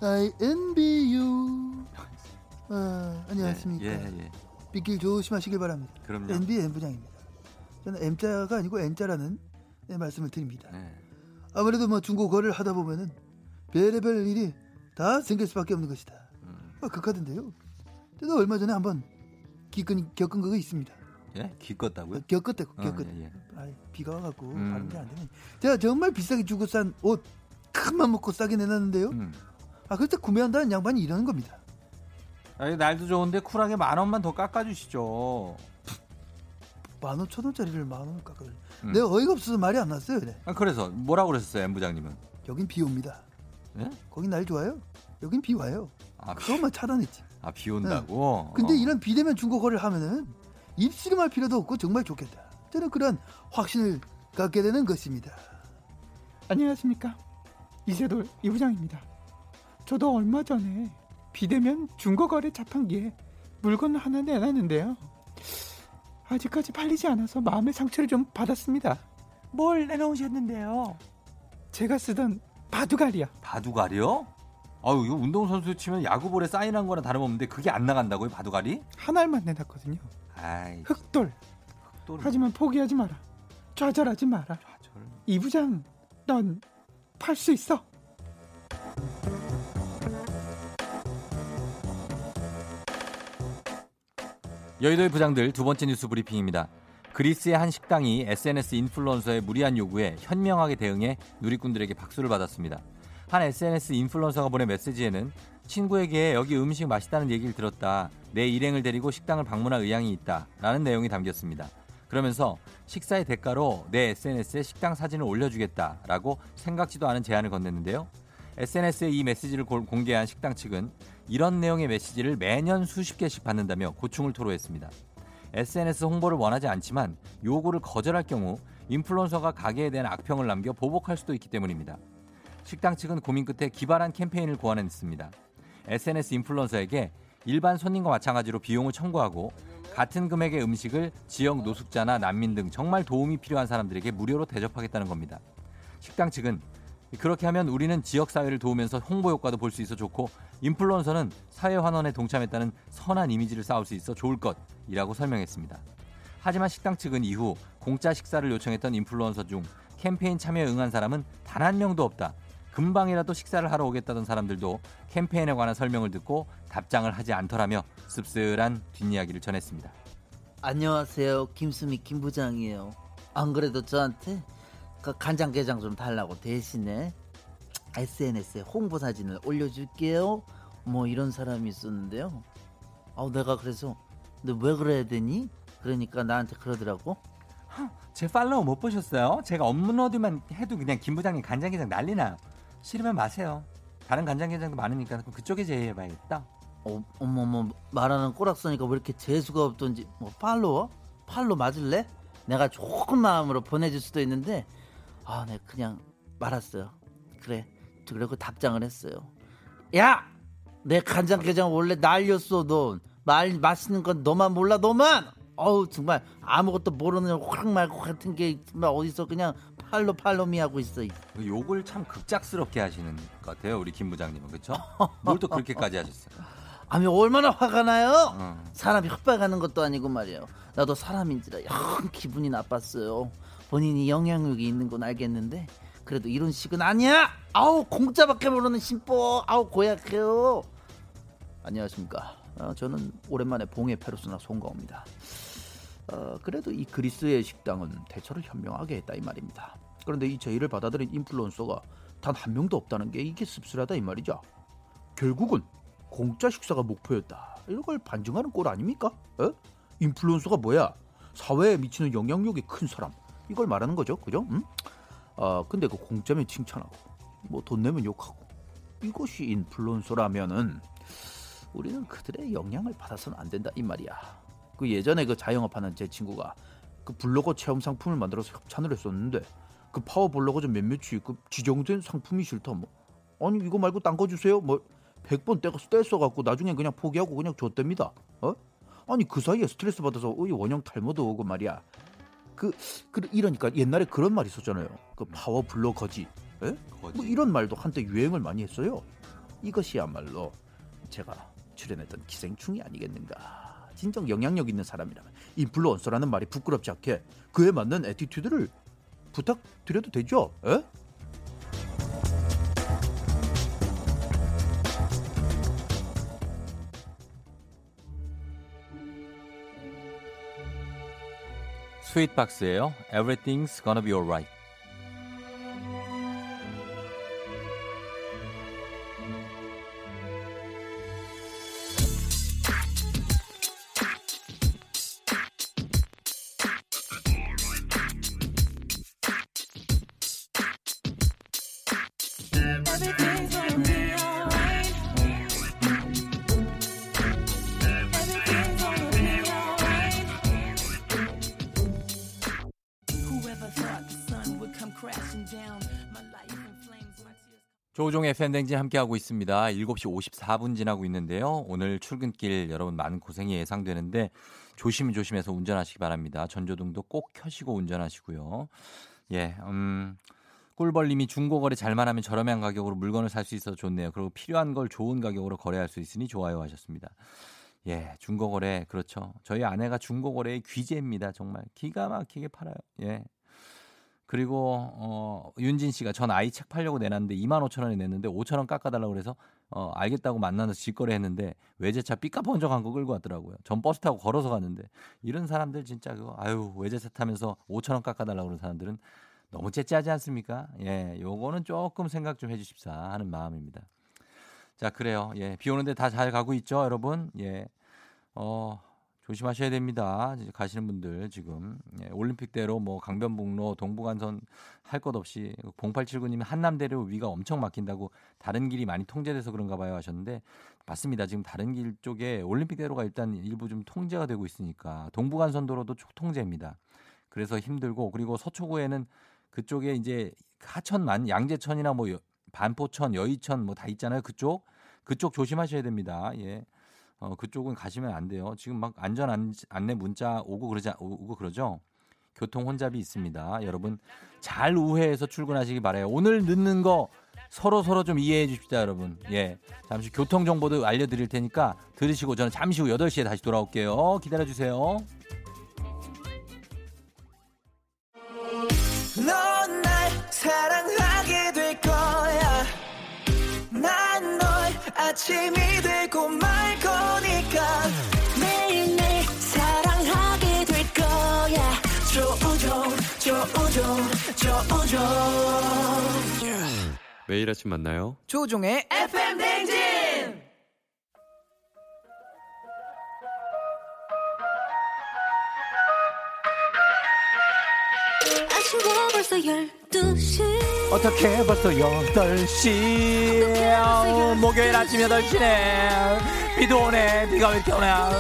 I envy you. 아, 안녕하십니까. 예, 예. 빗길 조심하시길 바랍니다. 그럼요. NB M 부장입니다. 저는 M자가 아니고 N자라는 네, 말씀을 드립니다. 네. 아무래도 뭐 중고 거래를 하다 보면은 별의별 일이 다 생길 수밖에 없는 것이다. 음. 아, 극하던데요. 저도 얼마 전에 한번 겪은 겪은 거가 있습니다. 예? 기껏다고요? 겪었다, 어, 겪었다. 예, 예. 아이, 비가 와갖고 음. 발음이 안 되네. 제가 정말 비싸게 주고 산 옷 큰맘 먹고 싸게 내놨는데요. 음. 아, 그때 구매한다는 양반이 이러는 겁니다. 아니, 날도 좋은데 쿨하게 만 원만 더 깎아주시죠. 만 원, 천 원짜리를 만 원을 깎아요. 음. 내가 어이가 없어서 말이 안 났어요. 그래. 아, 그래서 뭐라고 그러셨어요, 엠 부장님은? 여긴 비 옵니다. 예? 거긴 날 좋아요. 여긴 비 와요. 아, 비, 그것만 차단했지. 아, 비 온다고? 근데 어. 이런 비대면 중고 거래를 하면은 입씨름할 필요도 없고 정말 좋겠다. 저는 그런 확신을 갖게 되는 것입니다. 안녕하십니까 이세돌 이부장입니다. 저도 얼마 전에 비대면 중고거래 자판기에 물건 하나 내놨는데요. 아직까지 팔리지 않아서 마음의 상처를 좀 받았습니다. 뭘 내놓으셨는데요? 제가 쓰던 바둑알이요. 바둑알이요? 아유, 이거 운동선수 치면 야구볼에 사인한 거랑 다름없는데 그게 안 나간다고요, 바둑알이? 한 알만 내놨거든요. 아이, 흑돌. 또 하지만 포기하지 마라. 좌절하지 마라. 좌절. 이부장, 넌 팔 수 있어. 여의도의 부장들 두 번째 뉴스 브리핑입니다. 그리스의 한 식당이 SNS 인플루언서의 무리한 요구에 현명하게 대응해 누리꾼들에게 박수를 받았습니다. 한 SNS 인플루언서가 보낸 메시지에는 친구에게 여기 음식 맛있다는 얘기를 들었다. 내 일행을 데리고 식당을 방문할 의향이 있다. 라는 내용이 담겼습니다. 그러면서 식사의 대가로 내 SNS에 식당 사진을 올려주겠다. 라고 생각지도 않은 제안을 건넸는데요. SNS에 이 메시지를 고- 공개한 식당 측은 이런 내용의 메시지를 매년 수십 개씩 받는다며 고충을 토로했습니다. SNS 홍보를 원하지 않지만 요구를 거절할 경우 인플루언서가 가게에 대한 악평을 남겨 보복할 수도 있기 때문입니다. 식당 측은 고민 끝에 기발한 캠페인을 고안했습니다. SNS 인플루언서에게 일반 손님과 마찬가지로 비용을 청구하고 같은 금액의 음식을 지역 노숙자나 난민 등 정말 도움이 필요한 사람들에게 무료로 대접하겠다는 겁니다. 식당 측은 그렇게 하면 우리는 지역 사회를 도우면서 홍보 효과도 볼 수 있어 좋고 인플루언서는 사회 환원에 동참했다는 선한 이미지를 쌓을 수 있어 좋을 것 이라고 설명했습니다. 하지만 식당 측은 이후 공짜 식사를 요청했던 인플루언서 중 캠페인 참여에 응한 사람은 단 한 명도 없다. 금방이라도 식사를 하러 오겠다던 사람들도 캠페인에 관한 설명을 듣고 답장을 하지 않더라며 씁쓸한 뒷이야기를 전했습니다. 안녕하세요. 김수미 김부장이에요. 안 그래도 저한테 그 간장게장 좀 달라고 대신에 SNS에 홍보 사진을 올려줄게요. 뭐 이런 사람이 있었는데요. 아, 내가 그래서 너왜 그래야 되니? 그러니까 나한테 그러더라고. 제 팔로우 못 보셨어요? 제가 업로드만 해도 그냥 김 부장님 간장게장 난리나요. 싫으면 마세요. 다른 간장게장도 많으니까 그쪽에 제의해봐야겠다. 어, 어머머 말하는 꼬락서니까 왜 이렇게 재수가 없던지 뭐 팔로워? 팔로 맞을래? 내가 좋은 마음으로 보내줄 수도 있는데 아, 내 그냥 말았어요. 그래. 그리고 답장을 했어요. 야, 내 간장게장 원래 날렸어 너. 말 맛있는 건 너만 몰라 너만. 어우 정말 아무것도 모르는 확 말고 같은 게 정말 어디서 그냥 팔로 팔로미 하고 있어. 욕을 참 급작스럽게 하시는 것 같아요, 우리 김 부장님은 그렇죠? 뭘 또 그렇게까지 하셨어요? 아니 얼마나 화가 나요? 어. 사람이 협박하는 것도 아니고 말이에요. 나도 사람인지라 영 기분이 나빴어요. 본인이 영향력이 있는 건 알겠는데 그래도 이런 식은 아니야. 아우 공짜밖에 모르는 심보. 아우 고약해요. 안녕하십니까 어, 저는 오랜만에 봉해 페르소나 송가호입니다. 어, 그래도 이 그리스의 식당은 대처를 현명하게 했다 이 말입니다. 그런데 이 제의를 받아들인 인플루언서가 단 한 명도 없다는 게 이게 씁쓸하다 이 말이죠. 결국은 공짜 식사가 목표였다. 이런 걸 반증하는 꼴 아닙니까? 에? 인플루언서가 뭐야? 사회에 미치는 영향력이 큰 사람. 이걸 말하는 거죠. 그죠? 응? 아, 근데 그 공짜면 칭찬하고 뭐 돈 내면 욕하고 이것이 인플루언서라면은 우리는 그들의 영향을 받아서는 안 된다 이 말이야. 그 예전에 그 자영업하는 제 친구가 그 블로거 체험 상품을 만들어서 협찬을 했었는데 그 파워 블로거즈 몇몇이 그 지정된 상품이 싫다 뭐 아니 이거 말고 딴 거 주세요 뭐 100번 떼서 떼서 갖고 나중에 그냥 포기하고 그냥 줬답니다. 어? 아니 그 사이에 스트레스 받아서 의 원형 탈모도 오고 말이야. 그, 그 이러니까 옛날에 그런 말 있었잖아요. 그 파워 블로거지. 에? 뭐 이런 말도 한때 유행을 많이 했어요. 이것이야말로 제가 출연했던 기생충이 아니겠는가. 진정 영향력 있는 사람이라면 인플루언서라는 말이 부끄럽지 않게 그에 맞는 attitude를 부탁드려도 되죠? 에? 스윗박스예요. Everything's gonna be alright. 조종의 팬댕진 함께하고 있습니다. 7시 54분 지나고 있는데요. 오늘 출근길 여러분 많은 고생이 예상되는데 조심 조심해서 운전하시기 바랍니다. 전조등도 꼭 켜시고 운전하시고요. 예, 음, 꿀벌님이 중고거래 잘만 하면 저렴한 가격으로 물건을 살 수 있어서 좋네요. 그리고 필요한 걸 좋은 가격으로 거래할 수 있으니 좋아요 하셨습니다. 예, 중고거래 그렇죠. 저희 아내가 중고거래의 귀재입니다. 정말 기가 막히게 팔아요. 예. 그리고 어 윤진 씨가 전 아이 책 팔려고 내놨는데 2만 5천 원에 냈는데 5천 원 깎아달라고 그래서 어 알겠다고 만나서 직거래 했는데 외제차 삐까번쩍한 거 끌고 왔더라고요. 전 버스 타고 걸어서 갔는데 이런 사람들 진짜 그거 아유 외제차 타면서 5천 원 깎아달라고 그러는 사람들은 너무 째째하지 않습니까? 예, 요거는 조금 생각 좀 해주십사 하는 마음입니다. 자 그래요. 예, 비 오는데 다 잘 가고 있죠, 여러분. 예, 어. 조심하셔야 됩니다. 가시는 분들 지금 예, 올림픽대로 뭐 강변북로 동부간선 할 것 없이 0879님 한남대로 위가 엄청 막힌다고 다른 길이 많이 통제돼서 그런가 봐요 하셨는데 맞습니다. 지금 다른 길 쪽에 올림픽대로가 일단 일부 좀 통제가 되고 있으니까 동부간선도로도 통제입니다. 그래서 힘들고 그리고 서초구에는 그쪽에 이제 하천만 양재천이나 뭐 여- 반포천, 여의천 뭐 다 있잖아요. 그쪽 그쪽 조심하셔야 됩니다. 예. 어, 그쪽은 가시면 안 돼요. 지금 막 안전 안, 안내 문자 오고 그러지 오고 그러죠. 교통 혼잡이 있습니다. 여러분 잘 우회해서 출근하시기 바래요. 오늘 늦는 거 서로 서로 좀 이해해 주십시오, 여러분. 예. 잠시 교통 정보도 알려 드릴 테니까 들으시고 저는 잠시 후 8시에 다시 돌아올게요. 기다려 주세요. 아침이 조우종. 매일 아침 만나요. 조종의 FM 댕진! 아침에 벌써 12시 어떻게 벌써 8시 목요일 아침 8시네 비도 오네 비가 왜 이렇게 오냐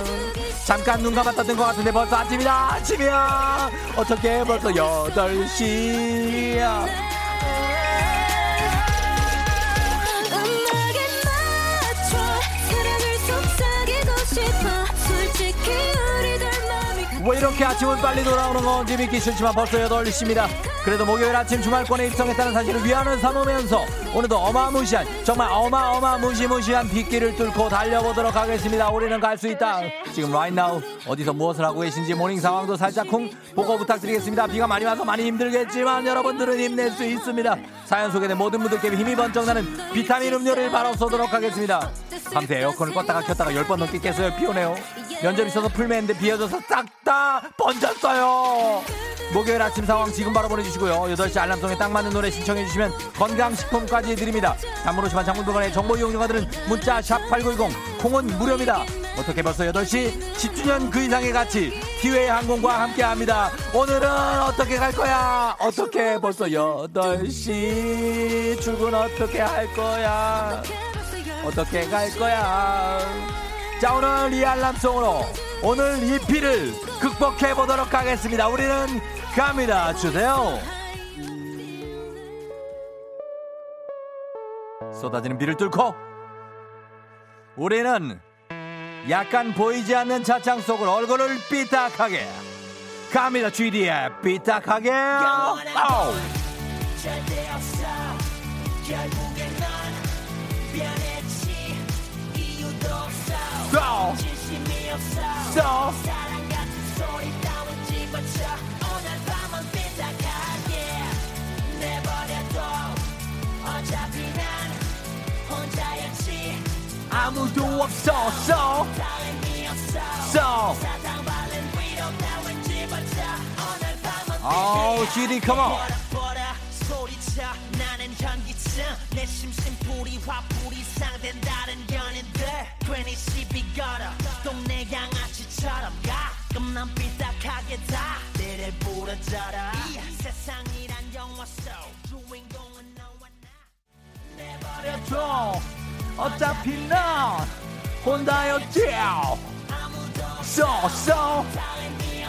잠깐 눈 감았다 뜬것 같은데 벌써 아침이다. 아침이야. 어떻게 벌써 8시야? 음악에 맞춰 사랑을 속삭이고 싶어. 솔직히 우리들 마음이 왜 이렇게 아침은 빨리 돌아오는 건지 믿기 싫지만 벌써 8시입니다 그래도 목요일 아침 주말권에 입성했다는 사실을 위안을 삼으면서 오늘도 어마무시한 정말 어마어마무시무시한 빗길을 뚫고 달려보도록 하겠습니다. 우리는 갈 수 있다. 지금 right now 어디서 무엇을 하고 계신지 morning 상황도 살짝 쿵 보고 부탁드리겠습니다. 비가 많이 와서 많이 힘들겠지만 여러분들은 힘낼 수 있습니다. 사연 소개된 모든 분들께 힘이 번쩍 나는 비타민 음료를 바로 쏘도록 하겠습니다. 밤새 에어컨을 껐다가 켰다가 10번 넘게 깼어요. 비 오네요. 면접 있어서 풀메했는데 비 젖어서 싹 다 번졌어요. 목요일 아침 상황 지금 바로 보내주시 고요. 8시 알람송에 딱 맞는 노래 신청해 주시면 건강식품까지 드립니다. 단문호시만 장문병원의 정보 이용료가들은 문자 샵 8910 콩은 무료입니다. 어떻게 벌써 8시 10주년 그 이상의 가치 티웨이 항공과 함께합니다. 오늘은 어떻게 갈 거야? 어떻게 벌써 8시 출근 어떻게 할 거야? 어떻게 갈 거야? 자 오늘 이 알람송으로 오늘 이 비를 극복해 보도록 하겠습니다. 우리는 갑니다. 주세요. 쏟아지는 비를 뚫고 우리는 약간 보이지 않는 차창 속으로 얼굴을 삐딱하게 갑니다. GD의 삐딱하게 아우. 절대 So. 혼자였지 아무도 없어. So. Oh GD come on. 내 심심풀이 화풀이 상된 다른 연인들 괜히 시비 걸어 동네 양아 치처럼 가끔 난 삐딱하게 다 내를 부러져라. 이 세상이란 영화 속 주인공은 너와 나 버려줘 어차피 넌 혼자였지. so so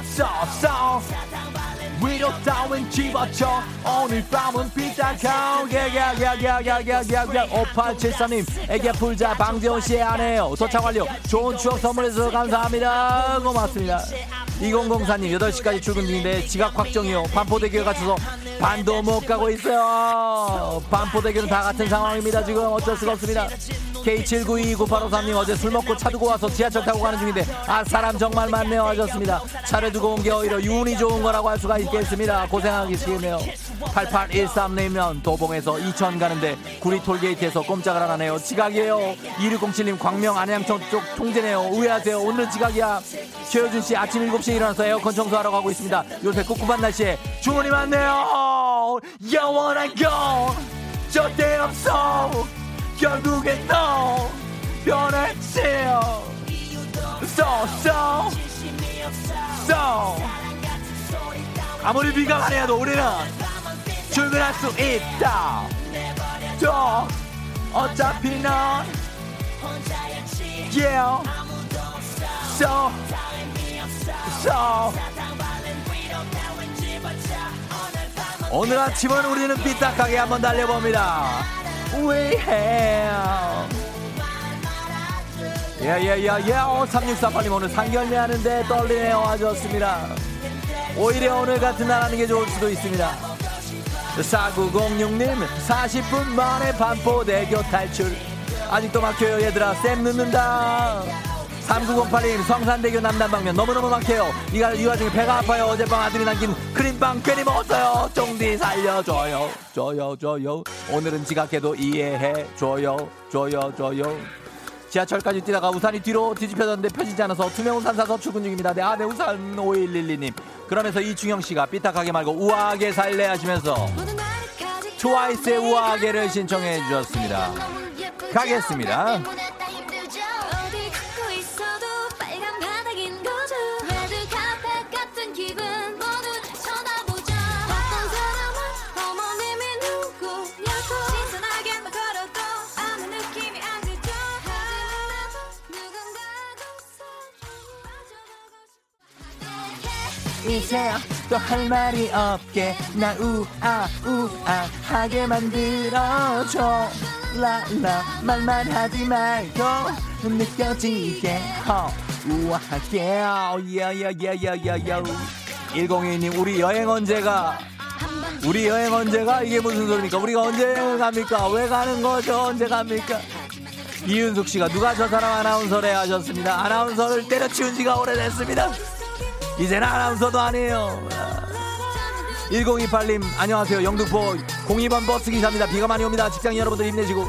so so 위로 따윈 집어쳐. 오늘 밤은 삐딱하게 야야야야야야야 5873님에게 풀자 방재훈 씨의 아내요. 도착 완료. 좋은 추억 선물해주셔서 감사합니다. 고맙습니다. 2004님 8시까지 출근 중인데 지각 확정이요. 반포대교에 갇혀서 반도 못 가고 있어요. 반포대교는 다 같은 상황입니다. 지금 어쩔 수가 없습니다. K79298553님 어제 술 먹고 차 두고 와서 지하철 타고 가는 중인데 아 사람 정말 많네요. 하셨습니다. 차를 두고 온 게 오히려 운이 좋은 거라고 할 수가 있 겠습니다. 고생하시겠네요. 8813님 도봉에서 이천 가는데 구리 톨게이트에서 꼼짝을 안 하네요. 지각이에요. 2607님 광명 안양청 쪽 통제네요. 우회하세요. 오늘은 지각이야. 최효준 씨 아침 7시에 일어나서 에어컨 청소하러 가고 있습니다. 요새 꿉꿉한 날씨에 주문이 많네요. 영원한 건 절대 없어. 결국엔 너 변했지 so so so 아무리 비가 많이 와도 우리는 출근할 수 있다. 또 어차피 넌 yeah. So so. 오늘 아침은 우리는 삐딱하게 한번 달려봅니다. We have. 예예예예 3648님 오늘 상견례 하는데 떨리네요. 아주 좋습니다 오히려 오늘 같은 날 하는 게 좋을 수도 있습니다. 4906님 40분 만에 반포대교 탈출. 아직도 막혀요 얘들아. 쌤 늦는다. 3908님 성산대교 남단방면. 너무너무 막혀요. 이가 이 와중에 배가 아파요. 어젯밤 아들이 남긴 크림빵 괜히 먹었어요. 쫑디 살려줘요. 줘요 줘요. 오늘은 지각해도 이해해 줘요. 줘요 줘요 지하철까지 뛰다가 우산이 뒤로 뒤집혀졌는데 펴지지 않아서 투명 우산 사서 출근 중입니다. 네, 아, 네, 우산 5112님. 그러면서 이충영 씨가 삐딱하게 말고 우아하게 살래 하시면서 트와이스의 우아하게를 신청해 주셨습니다. 가겠습니다. 이제 또할 말이 없게 나 우아 우아 하게 만들어줘 라라 말만 하지 말고 느껴지게 어 우아하게 야야야야야야 1021님 우리 여행 언제가 우리 여행 언제가? 이게 무슨 소리입니까? 우리가 언제 여행 갑니까? 왜 가는 거죠? 언제 갑니까? 이윤숙 씨가 누가 저 사람 아나운서래 하셨습니다. 아나운서를 때려치운 지가 오래됐습니다. 이제는 아나운서도 아니에요. 1028님 안녕하세요. 영등포 02번 버스 기사입니다. 비가 많이 옵니다. 직장인 여러분들 힘내시고.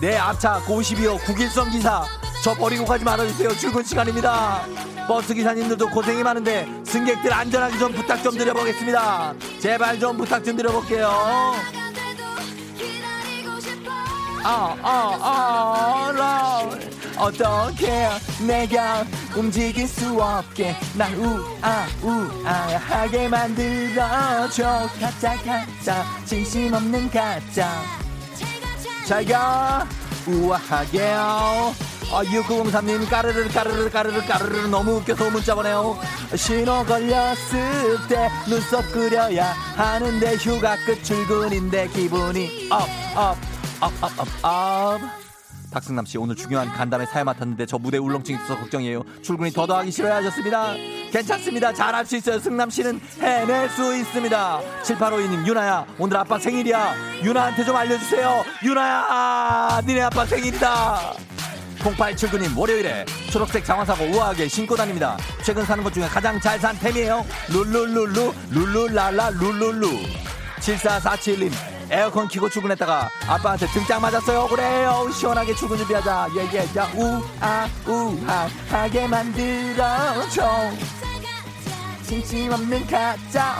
내 앞차 52호 9길선 기사. 저 버리고 가지 말아주세요. 출근 시간입니다. 버스 기사님들도 고생이 많은데 승객들 안전하게 좀 부탁 좀 드려보겠습니다. 제발 좀 부탁 좀 드려볼게요. 아아아 라 어떻게 내가 움직일 수 없게 날 우아 우아하게 만들어줘. 가짜 가짜 진심 없는 가짜. 잘가 우아하게요 어, 6903님 까르르 까르르 까르르 까르르 너무 웃겨서 문자 보내요. 신호 걸렸을 때 눈썹 그려야 하는데 휴가 끝 출근인데 기분이 업업업업업 박승남 씨 오늘 중요한 간담회 사회 맡았는데 저 무대 울렁증 있어서 걱정이에요. 출근이 더더하기 싫어야 하셨습니다. 괜찮습니다. 잘할 수 있어요. 승남 씨는 해낼 수 있습니다. 7852님 유나야 오늘 아빠 생일이야. 유나한테 좀 알려주세요. 유나야 니네 아빠 생일이다. 0879님 월요일에 초록색 장화사고 우아하게 신고 다닙니다. 최근 사는 것 중에 가장 잘 산 템이에요. 룰루룰루 룰루랄라 룰루루 7447님 에어컨 키고 출근했다가 아빠한테 등짝 맞았어요. 그래요. 시원하게 출근 준비하자. 예예 야 우 아 우아하게 만들어줘. 진심 없는 가짜.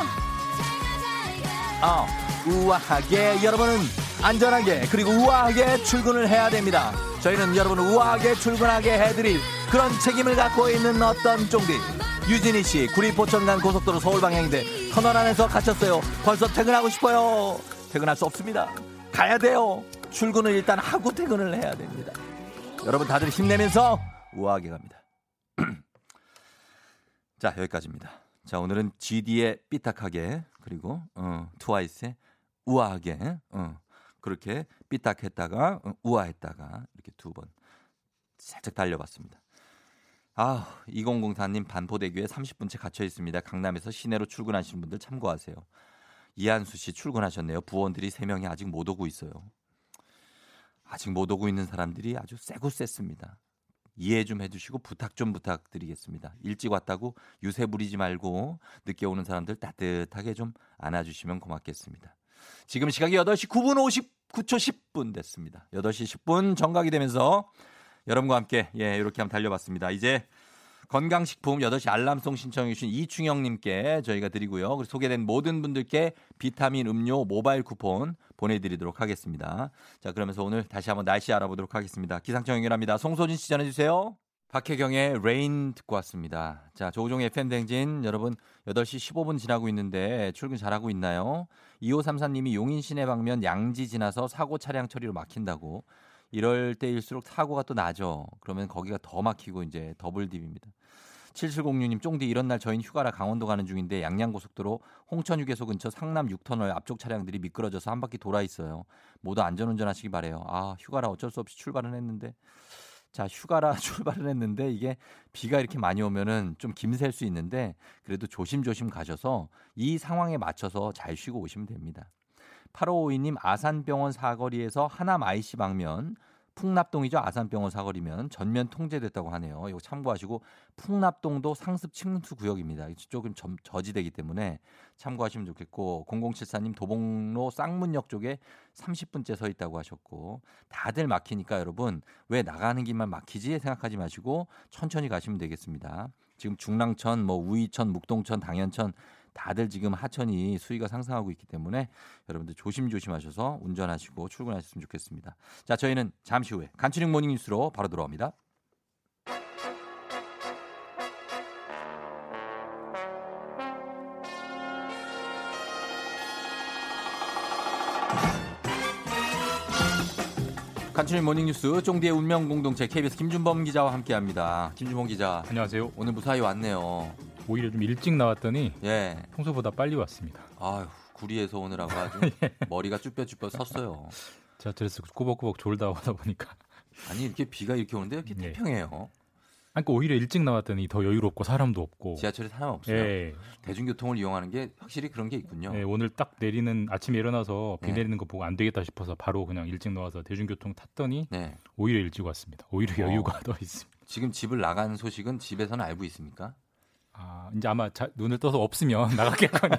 어 우아하게. 여러분은 안전하게 그리고 우아하게 출근을 해야 됩니다. 저희는 여러분을 우아하게 출근하게 해드릴 그런 책임을 갖고 있는 어떤 쫑디. 유진희 씨 구리 포천 간 고속도로 서울 방향인데 터널 안에서 갇혔어요. 벌써 퇴근하고 싶어요 퇴근할 수 없습니다 가야 돼요 출근을 일단 하고 퇴근을 해야 됩니다 여러분 다들 힘내면서 우아하게 갑니다 [clears throat] 자 여기까지입니다 자 오늘은 GD의 삐딱하게 그리고 어, 트와이스의 우아하게 어, 그렇게 삐딱했다가 어, 우아했다가 이렇게 두 번 살짝 달려봤습니다. 아, 2004님 반포대교에 30분째 갇혀 있습니다. 강남에서 시내로 출근하시는 분들 참고하세요. 이한수 씨 출근하셨네요. 부원들이 3명이 아직 못 오고 있어요. 아직 못 오고 있는 사람들이 아주 세고 셌습니다. 이해 좀 해주시고 부탁 좀 부탁드리겠습니다. 일찍 왔다고 유세 부리지 말고 늦게 오는 사람들 따뜻하게 좀 안아주시면 고맙겠습니다. 지금 시각이 8시 9분 59초 10분 됐습니다. 8시 10분 정각이 되면서 여러분과 함께 예 이렇게 한번 달려봤습니다. 이제 건강식품 8시 알람송 신청해 주신 이충영님께 저희가 드리고요. 그리고 소개된 모든 분들께 비타민 음료 모바일 쿠폰 보내드리도록 하겠습니다. 자 그러면서 오늘 다시 한번 날씨 알아보도록 하겠습니다. 기상청 연결합니다. 송소진 씨 전해주세요. 박혜경의 Rain 듣고 왔습니다. 자, 조우종의 FM대행진 여러분 8시 15분 지나고 있는데 출근 잘하고 있나요? 2534님이 용인 시내 방면 양지 지나서 사고 차량 처리로 막힌다고. 이럴 때일수록 사고가 또 나죠. 그러면 거기가 더 막히고 이제 double dip입니다. 7706님 쫑디 이런 날 저희는 휴가라 강원도 가는 중인데 양양고속도로 홍천 휴게소 근처 상남 6터널 앞쪽 차량들이 미끄러져서 한 바퀴 돌아 있어요. 모두 안전운전 하시기 바래요. 아 휴가라 어쩔 수 없이 출발은 했는데 자 휴가라 [laughs] 출발을 했는데 이게 비가 이렇게 많이 오면은 좀 김셀 수 있는데 그래도 조심조심 가셔서 이 상황에 맞춰서 잘 쉬고 오시면 됩니다. 8552님 아산병원 사거리에서 하남 IC 방면 풍납동이죠. 아산병원 사거리면 전면 통제됐다고 하네요. 이거 참고하시고 풍납동도 상습 침수 구역입니다. 조금 점, 저지대이기 때문에 참고하시면 좋겠고 0074님 도봉로 쌍문역 쪽에 30분째 서 있다고 하셨고 다들 막히니까 여러분 왜 나가는 길만 막히지 생각하지 마시고 천천히 가시면 되겠습니다. 지금 중랑천, 뭐 우이천, 묵동천, 당현천 다들 지금 하천이 수위가 상승하고 있기 때문에 여러분들 조심조심 하셔서 운전하시고 출근하셨으면 좋겠습니다. 자, 저희는 잠시 후에 간추린 morning 뉴스로 바로 돌아옵니다. 간추린 morning 뉴스 쫑디의 운명 공동체 KBS 김준범 기자와 함께합니다. 김준범 기자. 안녕하세요. 오늘 무사히 왔네요. 오히려 좀 일찍 나왔더니 예. 평소보다 빨리 왔습니다. 아휴, 구리에서 오느라고 아주 [laughs] 머리가 쭈뼛쭈뼛 섰어요. 그래서 꾸벅꾸벅 졸다 오다 보니까 아니 이렇게 비가 이렇게 오는데 이렇게 네. 태평해요. 그러니까 오히려 일찍 나왔더니 더 여유롭고 사람도 없고. 지하철에 사람 없어요. 예. 대중교통을 이용하는 게 확실히 그런 게 있군요. 예, 오늘 딱 내리는 아침에 일어나서 비 네. 내리는 거 보고 안 되겠다 싶어서 바로 그냥 일찍 나와서 대중교통 탔더니 네. 오히려 일찍 왔습니다. 오히려 어. 여유가 [laughs] 더 있습니다. 지금 집을 나간 소식은 집에서는 알고 있습니까? 아, 이제 아마 자, 눈을 떠서 없으면 [laughs] 나갔겠거니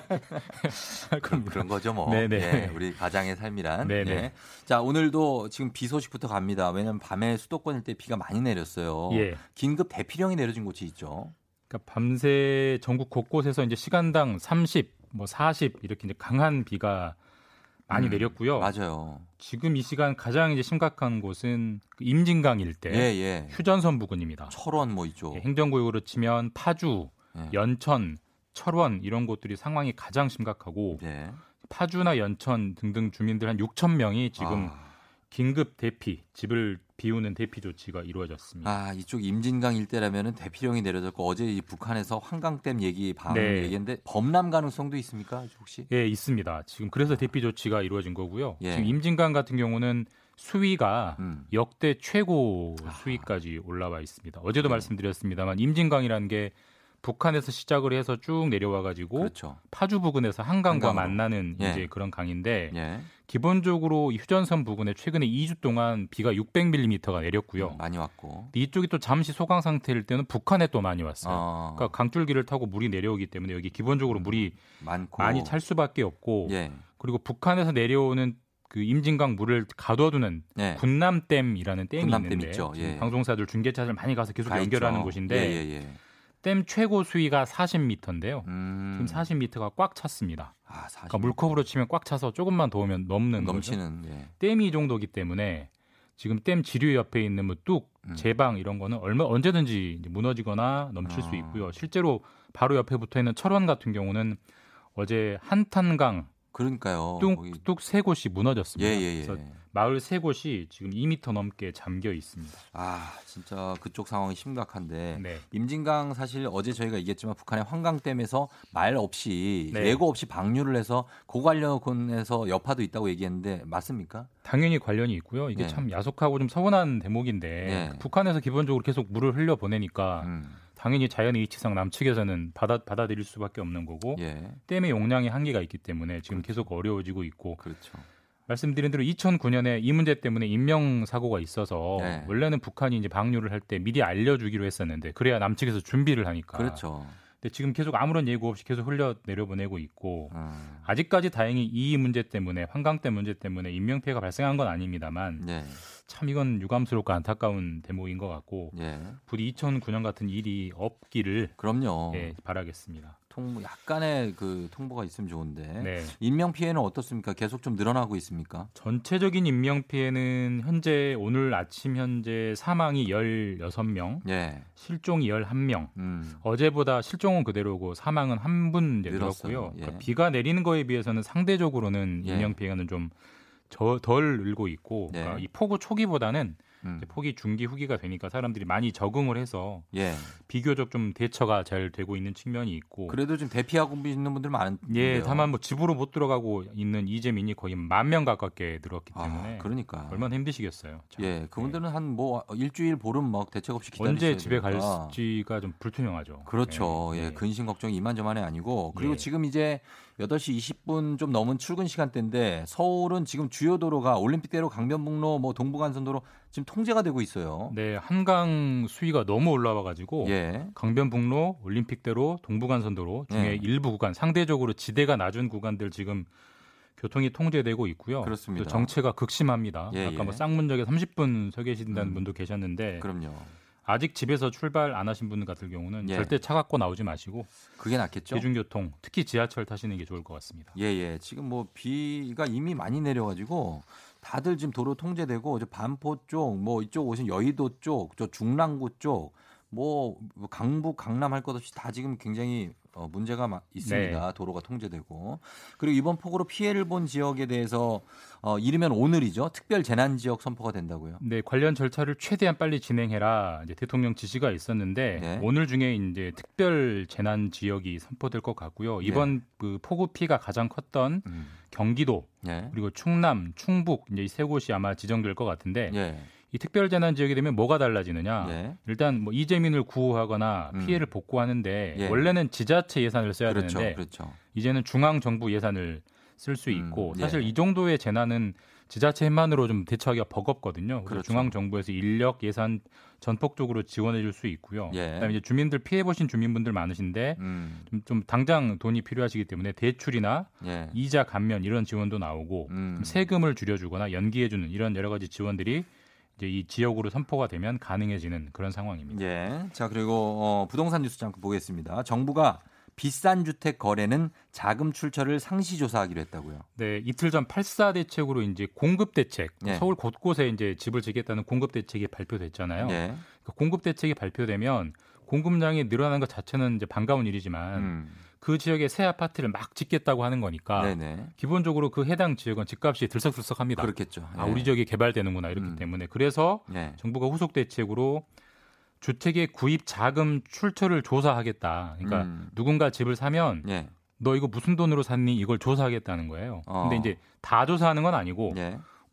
할 그런, 겁니다. 그런 거죠, 뭐. 네네. 예, 우리 가장의 삶이란. 네네. 예. 자, 오늘도 지금 비 소식부터 갑니다. 왜냐하면 밤에 수도권 일대 비가 많이 내렸어요. 예. 긴급 대피령이 내려진 곳이 있죠. 그러니까 밤새 전국 곳곳에서 이제 시간당 30, 뭐 40 이렇게 이제 강한 비가 많이 음, 내렸고요. 맞아요. 지금 이 시간 가장 이제 심각한 곳은 그 임진강 일대 예, 예. 휴전선 부근입니다. 철원 뭐 있죠. 예, 행정구역으로 치면 파주, 예. 연천, 철원 이런 곳들이 상황이 가장 심각하고 네. 파주나 연천 등등 주민들 한 6천 명이 지금 아, 긴급 대피, 집을 비우는 대피 조치가 이루어졌습니다. 아, 이쪽 임진강 일대라면은 대피령이 내려졌고 어제 이 북한에서 한강댐 얘기 방 네. 얘기인데 범람 가능성도 있습니까? 혹시? 예, 있습니다. 지금 그래서 대피 조치가 이루어진 거고요. 예. 지금 임진강 같은 경우는 수위가 음. 역대 최고 아. 수위까지 올라와 있습니다. 어제도 네. 말씀드렸습니다만 임진강이라는 게 북한에서 시작을 해서 쭉 내려와 가지고 그렇죠. 파주 부근에서 한강과 한강으로. 만나는 예. 이제 그런 강인데 예. 기본적으로 이 휴전선 부근에 최근에 2주 동안 비가 600mm가 내렸고요. 음, 많이 왔고. 이쪽이 또 잠시 소강 상태일 때는 북한에 또 많이 왔어요. 어, 그러니까 강줄기를 타고 물이 내려오기 때문에 여기 기본적으로 물이 많고 많이 찰 수밖에 없고 예. 그리고 북한에서 내려오는 그 임진강 물을 가둬두는 예. 군남댐이라는 댐이 군남댐 있는데 예. 방송사들 중계차들 많이 가서 계속 가 연결하는 있죠. 곳인데 예, 예, 예. 댐 최고 수위가 40m인데요. 음. 지금 40m가 꽉 찼습니다. 아, 40. 그러니까 물컵으로 치면 꽉 차서 조금만 더 오면 넘는 거죠. 넘치는 예. 댐이 이 정도기 때문에 지금 댐 지류 옆에 있는 뭐 뚝, 음. 제방 이런 거는 얼마 언제든지 무너지거나 넘칠 아. 수 있고요. 실제로 바로 옆에 붙어 있는 철원 같은 경우는 어제 한탄강 그러니까요. 뚝뚝 세 곳이 무너졌습니다. 예, 예, 예. 마을 세 곳이 지금 2m 넘게 잠겨 있습니다. 아, 진짜 그쪽 상황이 심각한데 네. 임진강 사실 어제 저희가 얘기했지만 북한의 환강댐에서 말 없이 네. 예고 없이 방류를 해서 고관련에서 여파도 있다고 얘기했는데 맞습니까? 당연히 관련이 있고요. 이게 네. 참 야속하고 좀 서운한 대목인데 네. 북한에서 기본적으로 계속 물을 흘려 보내니까 음. 당연히 자연의 이치상 남측에서는 받아 받아들일 수밖에 없는 거고 예. 댐의 용량이 한계가 있기 때문에 지금 계속 어려워지고 있고 그렇죠. 말씀드린 대로 2009년에 이 문제 때문에 인명 사고가 있어서 네. 원래는 북한이 이제 방류를 할 때 미리 알려주기로 했었는데 그래야 남측에서 준비를 하니까. 그렇죠. 근데 지금 계속 아무런 예고 없이 계속 흘려 내려보내고 있고 음. 아직까지 다행히 이 문제 때문에 환강댐 문제 때문에 인명 피해가 발생한 건 아닙니다만 예. 참 이건 유감스럽고 안타까운 대목인 것 같고 예. 부디 2009년 같은 일이 없기를 그럼요. 예, 바라겠습니다. 통 약간의 그 통보가 있으면 좋은데 네. 인명 피해는 어떻습니까? 계속 좀 늘어나고 있습니까? 전체적인 인명 피해는 현재 오늘 아침 현재 사망이 16명, 예. 실종이 11명. 음. 어제보다 실종은 그대로고 사망은 한 분. 늘었고요. 예. 그러니까 비가 내리는 거에 비해서는 상대적으로는 예. 인명 피해는 좀 덜 늘고 있고 네. 그러니까 이 폭우 초기보다는 음. 폭이 중기 후기가 되니까 사람들이 많이 적응을 해서 예. 비교적 좀 대처가 잘 되고 있는 측면이 있고 그래도 좀 대피하고 있는 분들 많은데. 예 다만 뭐 집으로 못 들어가고 있는 이재민이 거의 만 명 가깝게 늘었기 때문에 아, 그러니까. 얼마나 힘드시겠어요. 참. 예, 그분들은 한뭐 일주일 보름 막 대책 없이 기다리셔야 언제 집에 되니까. 갈지가 좀 불투명하죠. 그렇죠. 예, 예, 예. 근심 걱정이 이만저만이 아니고 그리고 예. 지금 이제 8시 20분 좀 넘은 출근 시간대인데 서울은 지금 주요 도로가 올림픽대로 강변북로 뭐 동부간선도로 지금 통제가 되고 있어요. 네, 한강 수위가 너무 올라와 가지고 예. 강변북로, 올림픽대로, 동부간선도로 중에 네. 일부 구간 상대적으로 지대가 낮은 구간들 지금 교통이 통제되고 있고요. 그렇습니다. 또 정체가 극심합니다. 예, 아까 예. 뭐 쌍문역에 30분 서 계신다는 음. 분도 계셨는데 그럼요. 아직 집에서 출발 안 하신 분 같은 경우는 예. 절대 차 갖고 나오지 마시고 그게 낫겠죠? 대중교통, 특히 지하철 타시는 게 좋을 것 같습니다. 예, 예. 지금 뭐 비가 이미 많이 내려가지고 다들 지금 도로 통제되고 이제 반포 쪽, 뭐 이쪽 오신 여의도 쪽, 저 중랑구 쪽, 뭐 강북, 강남 할 것 없이 다 지금 굉장히 어, 문제가 마- 있습니다. 네. 도로가 통제되고 그리고 이번 폭우로 피해를 본 지역에 대해서 어, 이르면 오늘이죠. 특별 재난 지역 선포가 된다고요. 네, 관련 절차를 최대한 빨리 진행해라. 이제 대통령 지시가 있었는데 네. 오늘 중에 이제 특별 재난 지역이 선포될 것 같고요. 이번 그 폭우 피해가 가장 컸던 음. 경기도 예. 그리고 충남, 충북 이제 이 세 곳이 아마 지정될 것 같은데 예. 이 특별재난 지역이 되면 뭐가 달라지느냐? 예. 일단 뭐 이재민을 구호하거나 음. 피해를 복구하는데 예. 원래는 지자체 예산을 써야 그렇죠. 되는데 그렇죠. 이제는 중앙 정부 예산을 쓸수 음, 있고 예. 사실 이 정도의 재난은 지자체만으로 좀 대처하기가 버겁거든요. 그래서 그렇죠. 중앙 정부에서 인력 예산 전폭적으로 지원해 줄 수 있고요. 예. 그다음에 이제 주민들 피해 보신 주민분들 많으신데 음. 좀, 좀 당장 돈이 필요하시기 때문에 대출이나 예. 이자 감면 이런 지원도 나오고 음. 좀 세금을 줄여주거나 연기해 주는 이런 여러 가지 지원들이 이제 이 지역으로 선포가 되면 가능해지는 그런 상황입니다. 예. 자, 그리고 어, 부동산 뉴스 잠깐 보겠습니다. 정부가 비싼 주택 거래는 자금 출처를 상시 조사하기로 했다고요. 네, 이틀 전 8사 대책으로 이제 공급 대책, 예. 서울 곳곳에 이제 집을 짓겠다는 공급 대책이 발표됐잖아요. 예. 그 공급 대책이 발표되면 공급량이 늘어나는 것 자체는 이제 반가운 일이지만 음. 그 지역에 새 아파트를 막 짓겠다고 하는 거니까 네네. 기본적으로 그 해당 지역은 집값이 들썩들썩합니다. 그렇겠죠. 아, 예. 우리 지역이 개발되는구나 이렇기 음. 때문에 그래서 예. 정부가 후속 대책으로 주택의 구입 자금 출처를 조사하겠다. 그러니까 음. 누군가 집을 사면 예. 너 이거 무슨 돈으로 샀니? 이걸 조사하겠다는 거예요. 어. 근데 이제 다 조사하는 건 아니고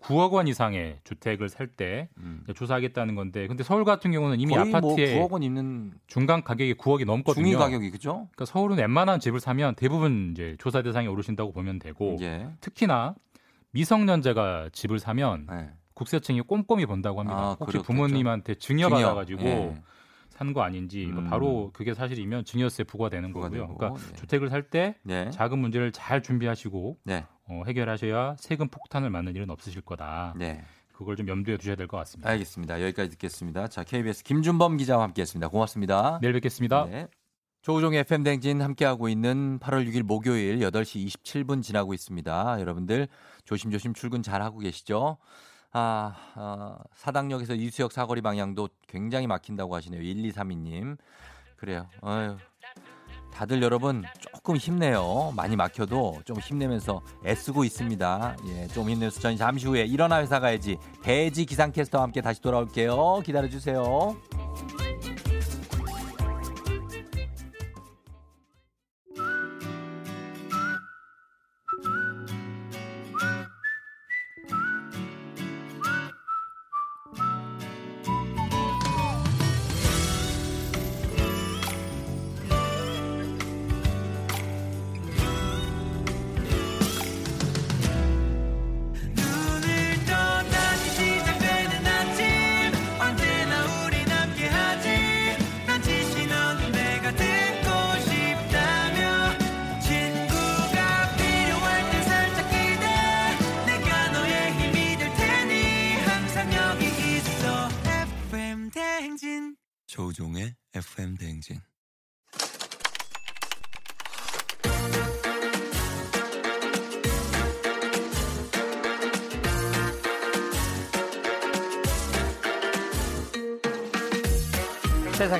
예. 9억 원 이상의 주택을 살때 음. 조사하겠다는 건데 근데 서울 같은 경우는 이미 거의 아파트의 뭐 9억 원 있는 중간 가격이 9억이 넘거든요. 중위 가격이 그죠? 그러니까 서울은 웬만한 집을 사면 대부분 이제 조사 대상에 오르신다고 보면 되고 예. 특히나 미성년자가 집을 사면 예. 국세청이 꼼꼼히 본다고 합니다. 아, 혹시 그렇겠죠. 부모님한테 증여받아 가지고 예. 산거 아닌지 뭐 음. 바로 그게 사실이면 증여세 부과되는 거고요. 부과되고, 그러니까 예. 주택을 살때 네. 자금 문제를 잘 준비하시고 네. 어, 해결하셔야 세금 폭탄을 맞는 일은 없으실 거다. 네. 그걸 좀 염두에 두셔야 될 것 같습니다. 알겠습니다. 여기까지 듣겠습니다. 자, KBS 김준범 기자와 함께했습니다. 고맙습니다. 내일 뵙겠습니다. 네. 조우종의 FM 댕진 함께하고 있는 8월 6일 목요일 8시 27분 지나고 있습니다. 여러분들 조심조심 출근 잘 하고 계시죠? 아, 아, 사당역에서 이수역 사거리 방향도 굉장히 막힌다고 하시네요. 1232님. 그래요. 어휴. 다들 여러분 조금 힘내요. 많이 막혀도 좀 힘내면서 애쓰고 있습니다. 예, 좀 힘내서 저희 잠시 후에 일어나 회사 가야지. 배지 기상캐스터와 함께 다시 돌아올게요. 기다려주세요.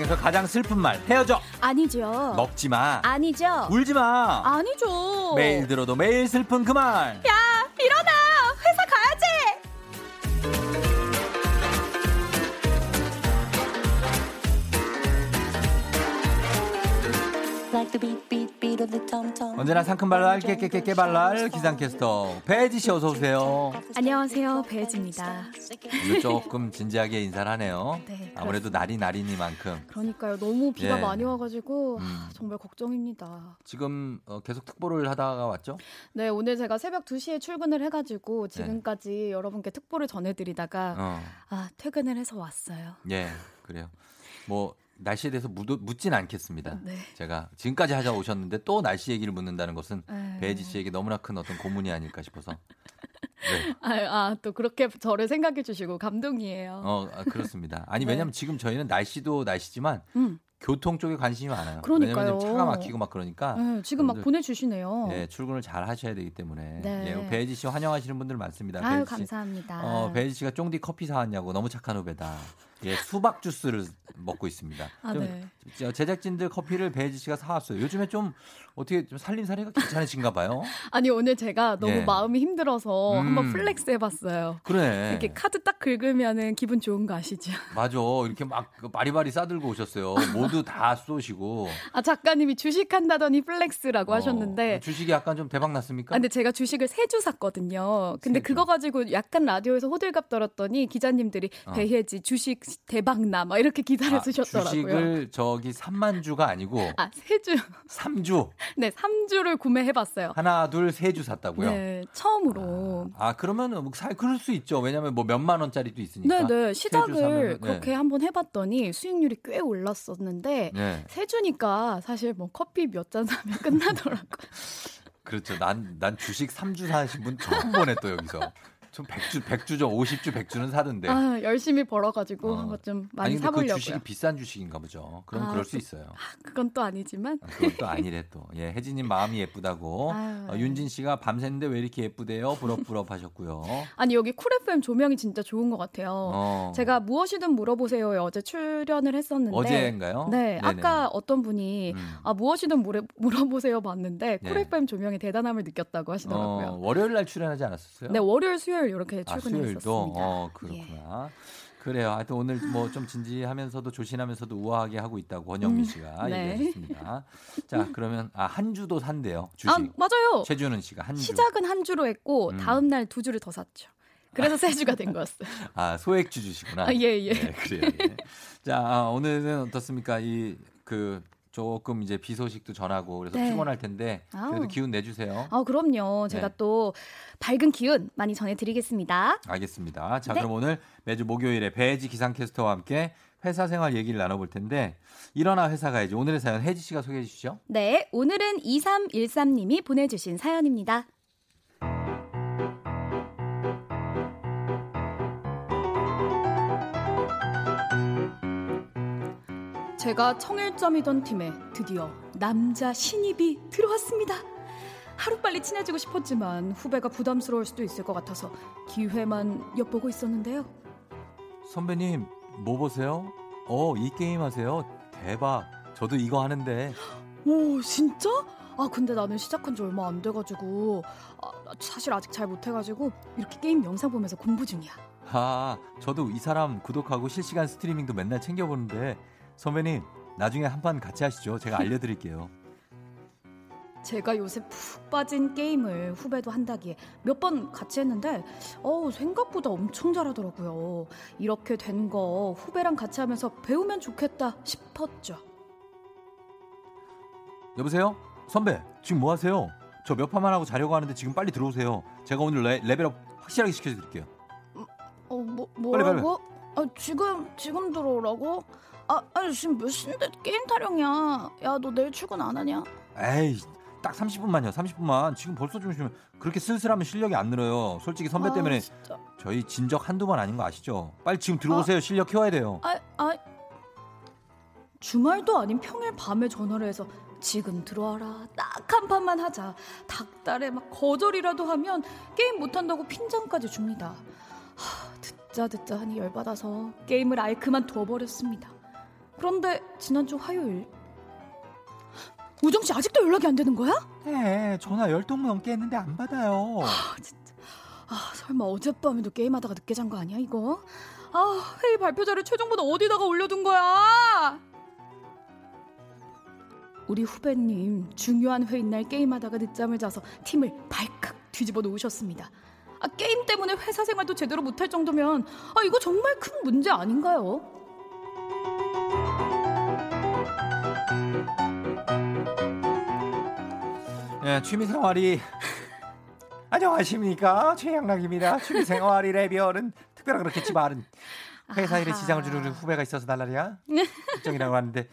세상에서 가장 슬픈 말 헤어져 아니죠. 먹지 마 아니죠. 울지 마 아니죠. 매일 들어도 매일 슬픈 그 말. 언제나 상큼발랄 깨깨깨깨 발랄 기상캐스터 배지 씨 어서 오세요. 안녕하세요. 배지입니다. 오늘 조금 진지하게 인사를 하네요. 네, 아무래도 날이 날이니만큼 그러니까요. 너무 비가 예. 많이 와가지고 음. 아, 정말 걱정입니다. 지금 어, 계속 특보를 하다가 왔죠? 네, 오늘 제가 새벽 2시에 출근을 해가지고 지금까지 여러분께 특보를 전해드리다가 네. 어, 아 퇴근을 해서 왔어요. 예, 그래요. 뭐 날씨에 대해서 묻, 묻진 않겠습니다. 네. 제가 지금까지 하자 오셨는데 또 날씨 얘기를 묻는다는 것은 네. 배지 씨에게 너무나 큰 어떤 고문이 아닐까 싶어서. 네. 아, 아, 또 그렇게 저를 생각해 주시고 감동이에요. 어, 아, 그렇습니다. 아니 네. 왜냐면 지금 저희는 날씨도 날씨지만 음. 교통 쪽에 관심이 많아요. 그러니까요. 왜냐면 차가 막히고 막 그러니까. 네, 지금 막 보내주시네요. 예, 출근을 잘 하셔야 되기 때문에. 네. 예, 배지 씨 환영하시는 분들 많습니다. 아유 배지 씨. 감사합니다. 어, 배지 씨가 쫑디 커피 사왔냐고 너무 착한 후배다. 예, 수박 주스를 먹고 있습니다. 아, 좀 네. 저 제작진들 커피를 배지 씨가 사왔어요. 요즘에 좀 어떻게 좀 살림살이가 괜찮으신가 봐요. [laughs] 아니 오늘 제가 너무 예. 마음이 힘들어서 음. 한번 flex 해봤어요. 그래. 이렇게 카드 딱 긁으면은 기분 좋은 거 아시죠? [laughs] 맞아. 이렇게 막그 바리바리 싸들고 오셨어요. 모두 다 쏘시고. 아 작가님이 주식한다더니 flex라고 어, 하셨는데 주식이 약간 좀 대박 났습니까? 아, 근데 제가 주식을 세 주 샀거든요. 근데. 그거 가지고 약간 라디오에서 호들갑 떨었더니 기자님들이 어. 배혜지 주식 대박 나 막 이렇게 기사를 아, 쓰셨더라고요. 주식을 저기 3만 주가 아니고 아, 세 주. 3주. 네, 3주를 구매해 봤어요. 하나, 둘, 세 주 샀다고요? 네, 처음으로. 아, 그러면 뭐 사, 그럴 수 있죠. 왜냐면 뭐 몇만 원짜리도 있으니까. 네, 네. 시작을 사면은, 그렇게 네. 한번 해봤더니 수익률이 꽤 올랐었는데 네. 세 주니까 사실 뭐 커피 몇 잔 사면 [laughs] 끝나더라고요. 그렇죠. 난, 난 주식 3주 사신 분 처음 보네, 또 여기서. 좀 100주, 100주죠. 50주, 100주는 사던데. 아, 열심히 벌어가지고 네. 어. 좀 아니, 많이 근데 그 사보려고요. 주식이 비싼 주식인가 보죠. 그럼 아, 그럴 수 그- 있어요. 그건 또 아니지만. 아, 그것도 아니래 또. 예, 혜지 님 마음이 예쁘다고. [laughs] 아유, 어, 윤진 씨가 밤샜는데 왜 이렇게 예쁘대요? 부럽부럽 하셨고요. [laughs] 아니 여기 쿨 FM 조명이 진짜 좋은 것 같아요. 어. 제가 무엇이든 물어보세요에 어제 출연을 했었는데 어제인가요? 네, 네네. 아까 어떤 분이 음. 아 무엇이든 물어, 물어보세요 봤는데 쿨 네. FM 조명의 대단함을 느꼈다고 하시더라고요. 어, 월요일 날 출연하지 않았었어요? 네, 월요일 수요일 이렇게 아, 출근했었습니다. 어, 그렇구나. 그래요. 하여튼 오늘 뭐 좀 진지하면서도 조신하면서도 우아하게 하고 있다고 원영미 음, 씨가 네. 얘기하셨습니다. 자, 그러면 아, 한 주도 산대요. 주식. 아 맞아요. 최준은 씨가 한 주. 시작은 한 주로 했고 음. 다음 날 두 주를 더 샀죠. 그래서 세 주가 된 거였어요. [laughs] 아, 소액주 주시구나. 아, 예, 예. 네, 그래요. 예. 자, 아, 오늘은 어떻습니까? 이그 조금 이제 비 소식도 전하고 그래서 네. 피곤할 텐데 그래도 아우. 기운 내주세요. 아 그럼요. 제가 네. 또 밝은 기운 많이 전해드리겠습니다. 알겠습니다. 자, 네. 그럼 오늘 매주 목요일에 배지 기상캐스터와 함께 회사 생활 얘기를 나눠볼 텐데 일어나 회사 가야지. 오늘의 사연 혜지 씨가 소개해 주시죠. 네, 오늘은 2313님이 보내주신 사연입니다. 제가 청일점이던 팀에 드디어 남자 신입이 들어왔습니다. 하루빨리 친해지고 싶었지만 후배가 부담스러울 수도 있을 것 같아서 기회만 엿보고 있었는데요. 선배님, 뭐 보세요? 어, 이 게임 하세요? 대박. 저도 이거 하는데. 오 진짜? 아 근데 나는 시작한 지 얼마 안 돼가지고 아, 사실 아직 잘 못해가지고 이렇게 게임 영상 보면서 공부 중이야. 아, 저도 이 사람 구독하고 실시간 스트리밍도 맨날 챙겨보는데 선배님, 나중에 한 판 같이 하시죠. 제가 알려드릴게요. [laughs] 제가 요새 푹 빠진 게임을 후배도 한다기에 몇 번 같이 했는데 어 생각보다 엄청 잘하더라고요. 이렇게 된 거 후배랑 같이 하면서 배우면 좋겠다 싶었죠. 여보세요? 선배, 지금 뭐 하세요? 저 몇 판만 하고 자려고 하는데 지금 빨리 들어오세요. 제가 오늘 레, 레벨업 확실하게 시켜드릴게요. 어뭐 빨리, 빨리. 뭐라고? 아 지금 지금 들어오라고? 아 아니 지금 몇 시인데 게임 타령이야. 야 너 내일 출근 안 하냐? 에이, 딱 30분만요. 30분만. 지금 벌써 주무시면 그렇게 쓸쓸하면 실력이 안 늘어요. 솔직히 선배 아, 때문에 진짜. 저희 진적 한두 번 아닌 거 아시죠? 빨리 지금 들어오세요. 실력 키워야 돼요. 아, 아, 주말도 아닌 평일 밤에 전화를 해서 지금 들어와라. 딱 한 판만 하자. 닭달에 막 거절이라도 하면 게임 못 한다고 핀잔까지 줍니다. 하, 듣자 듣자 하니 열받아서 게임을 아예 그만둬버렸습니다. 그런데 지난주 화요일 우정 씨 아직도 연락이 안 되는 거야? 네, 전화 열통 넘게 했는데 안 받아요. 아 진짜 아 설마 어젯밤에도 게임하다가 늦게 잔 거 아니야 이거? 아 회의 발표자를 최종보다 어디다가 올려둔 거야? 우리 후배님 중요한 회의 날 게임하다가 늦잠을 자서 팀을 발칵 뒤집어 놓으셨습니다. 아 게임 때문에 회사 생활도 제대로 못할 정도면 아 이거 정말 큰 문제 아닌가요? 예, 취미 생활이 안녕하십니까 최양락입니다. 취미 생활이 레비얼은 특별한 그렇겠지만은 회사 일에. 지장을 주는 후배가 있어서 날라리야 걱정이라고 하는데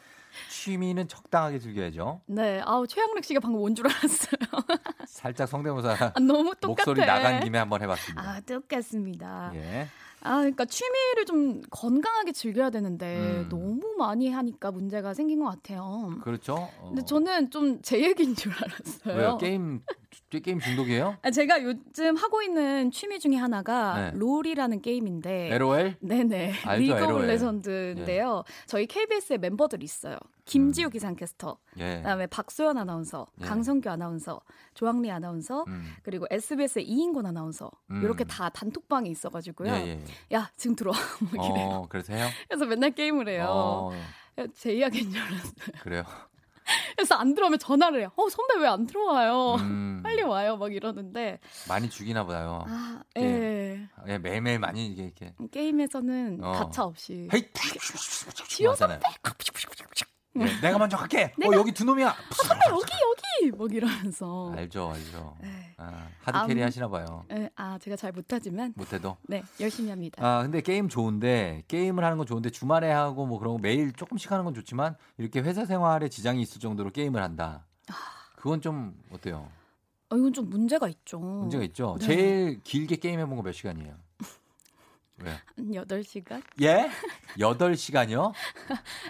취미는 적당하게 즐겨야죠. 네, 아우 최양락 씨가 방금 온 줄 알았어요. 살짝 성대모사 아, 너무 똑같아. 목소리 나간 김에 한번 해봤습니다. 아 똑같습니다. 예. 아, 그러니까 취미를 좀 건강하게 즐겨야 되는데 음. 너무 많이 하니까 문제가 생긴 것 같아요. 그렇죠. 어, 근데 저는 좀 제 얘기인 줄 알았어요. 왜요? 게임 게임 중독이에요? 아, 제가 요즘 하고 있는 취미 중에 하나가 네. 롤이라는 게임인데. LOL? 네네. 알죠, [laughs] League of LOL. 예. Legends인데요. 저희 KBS의 멤버들이 있어요. 김지호 기상캐스터, 예. 그다음에 박소연 아나운서, 예. 강성규 아나운서, 조항리 아나운서, 음. 그리고 SBS의 이인권 아나운서 음. 이렇게 다 단톡방이 있어가지고요. 예, 예. 야 지금 들어와 [laughs] 뭐 이래요. 어, 그래서 해요? 그래서 맨날 게임을 해요. 어, 제 이야기인 줄 알았어요. 그래요. [laughs] 그래서 안 들어오면 전화를 해요. 어 선배 왜 안 들어와요? 음, 빨리 와요. 막 이러는데 많이 죽이나 보다요. 아, 예. 예. 예, 매일매일 많이 이게 이렇게 게임에서는 어. 가차 없이 hey 지호 하잖아요. 예, 내가 먼저 갈게. 어, 여기 두 놈이야. 선배 여기 여기 막 이러면서 알죠, 알죠. 네. 아, hard carry 암- 하시나 봐요. 예, 아 제가 잘 못하지만 못해도. 네 열심히 합니다. 아, 근데 게임 좋은데 게임을 하는 건 좋은데 주말에 하고 뭐 그런 거 매일 조금씩 하는 건 좋지만 이렇게 회사 생활에 지장이 있을 정도로 게임을 한다. 그건 좀 어때요? 어, 이건 좀 문제가 있죠. 문제가 있죠. 네. 제일 길게 게임 해본 거 몇 시간이에요? 왜? 한 8시간? 예? [laughs] 8시간이요?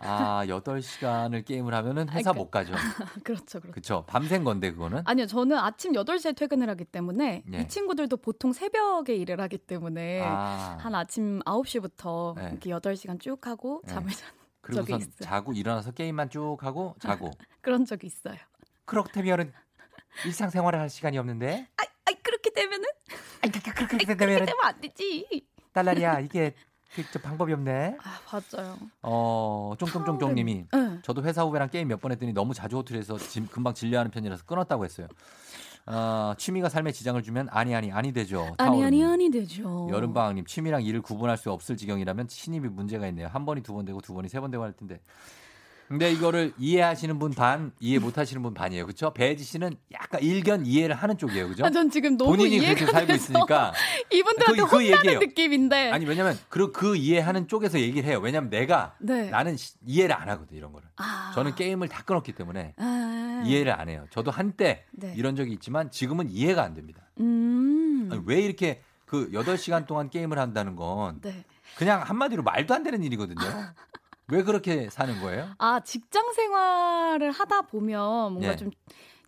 아, 8시간을 게임을 하면은 회사 아, 못 가죠. [laughs] 그렇죠, 그렇죠. 그쵸. 밤샌 건데, 그거는. 아니요, 저는 아침 8시에 퇴근을 하기 때문에 예. 이 친구들도 보통 새벽에 일을 하기 때문에 아. 한 아침 9시부터 네. 이렇게 8시간 쭉 하고 네. 잠을 잔 그리고선 적이 있어요. 자고 일어나서 게임만 쭉 하고 자고. [laughs] 그런 적이 있어요. 그렇다면은 일상생활을 할 시간이 없는데? 아이 그렇게 되면은 그렇게 그렇게 되면은 되면 안 되지. 딸라리야, 이게 그, 저 방법이 없네. 아, 맞아요. 어, 쫑쫑쫑쫑님이 네. 저도 회사 후배랑 게임 몇 번 했더니 너무 자주 호출해서 지- 금방 질려하는 편이라서 끊었다고 했어요. 어, 취미가 삶에 지장을 주면 아니 아니 아니 되죠. 아니 아니. 아니 되죠. 여름방학님 취미랑 일을 구분할 수 없을 지경이라면 신입이 문제가 있네요. 한 번이 두 번 되고 두 번이 세 번 되고 할 텐데. 근데 이거를 이해하시는 분 반, 이해 못 하시는 분 반이에요. 그렇죠? 배지 씨는 약간 일견 이해를 하는 쪽이에요. 그죠? 아, 전 지금 너무 본인이 그렇게 살고 있으니까 [laughs] 이분들한테 그- 그 얘기예요. 느낌인데. 아니 왜냐면 그, 그 이해하는 쪽에서 얘기를 해요. 왜냐면 내가 네. 나는 시- 이해를 안 하거든 이런 거를. 아. 저는 게임을 다 끊었기 때문에 아. 이해를 안 해요. 저도 한때 네. 이런 적이 있지만 지금은 이해가 안 됩니다. 음. 아니, 왜 이렇게 그 8시간 동안 게임을 한다는 건 네. 그냥 한마디로 말도 안 되는 일이거든요. 왜 그렇게 사는 거예요? 아, 직장 생활을 하다 보면 뭔가 예. 좀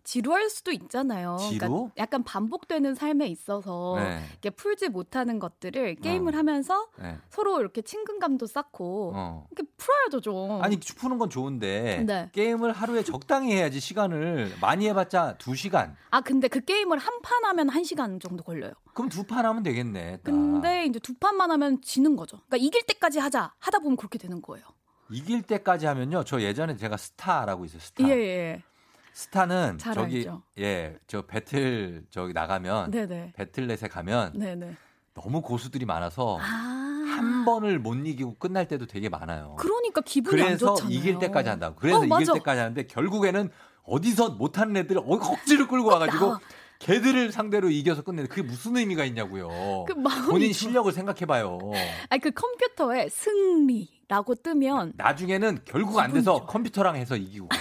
지루할 수도 있잖아요. 지루? 그러니까 약간 반복되는 삶에 있어서 네. 이렇게 풀지 못하는 것들을 게임을 어. 하면서 네. 서로 이렇게 친근감도 쌓고 어. 이렇게 풀어야죠 좀. 아니 푸는 건 좋은데 네. 게임을 하루에 적당히 해야지 시간을 많이 해봤자 2 시간. 아 근데 그 게임을 한 판 하면 한 시간 정도 걸려요. 그럼 두 판 하면 되겠네. 딱. 근데 이제 두 판만 하면 지는 거죠. 그러니까 이길 때까지 하자 하다 보면 그렇게 되는 거예요. 이길 때까지 하면요. 저 예전에 제가 스타라고 있어요. 스타. 예 예. 스타는 잘 저기 알죠. 예, 저 배틀 저기 나가면 네네. 배틀넷에 가면 네네. 너무 고수들이 많아서 아. 한 번을 못 이기고 끝날 때도 되게 많아요. 그러니까 기분이 안 그래서 좋잖아요. 이길 때까지 한다고. 그래서 어, 이길 맞아. 때까지 하는데 결국에는 어디서 못하는 애들 어, 억지로 끌고 와가지고. 걔들을 상대로 이겨서 끝내는 그게 무슨 의미가 있냐고요. 그 마음이 본인. 실력을 생각해봐요. 아니 그 컴퓨터에 승리 라고 뜨면 나중에는 결국 안 돼서. 컴퓨터랑 해서 이기고. 가.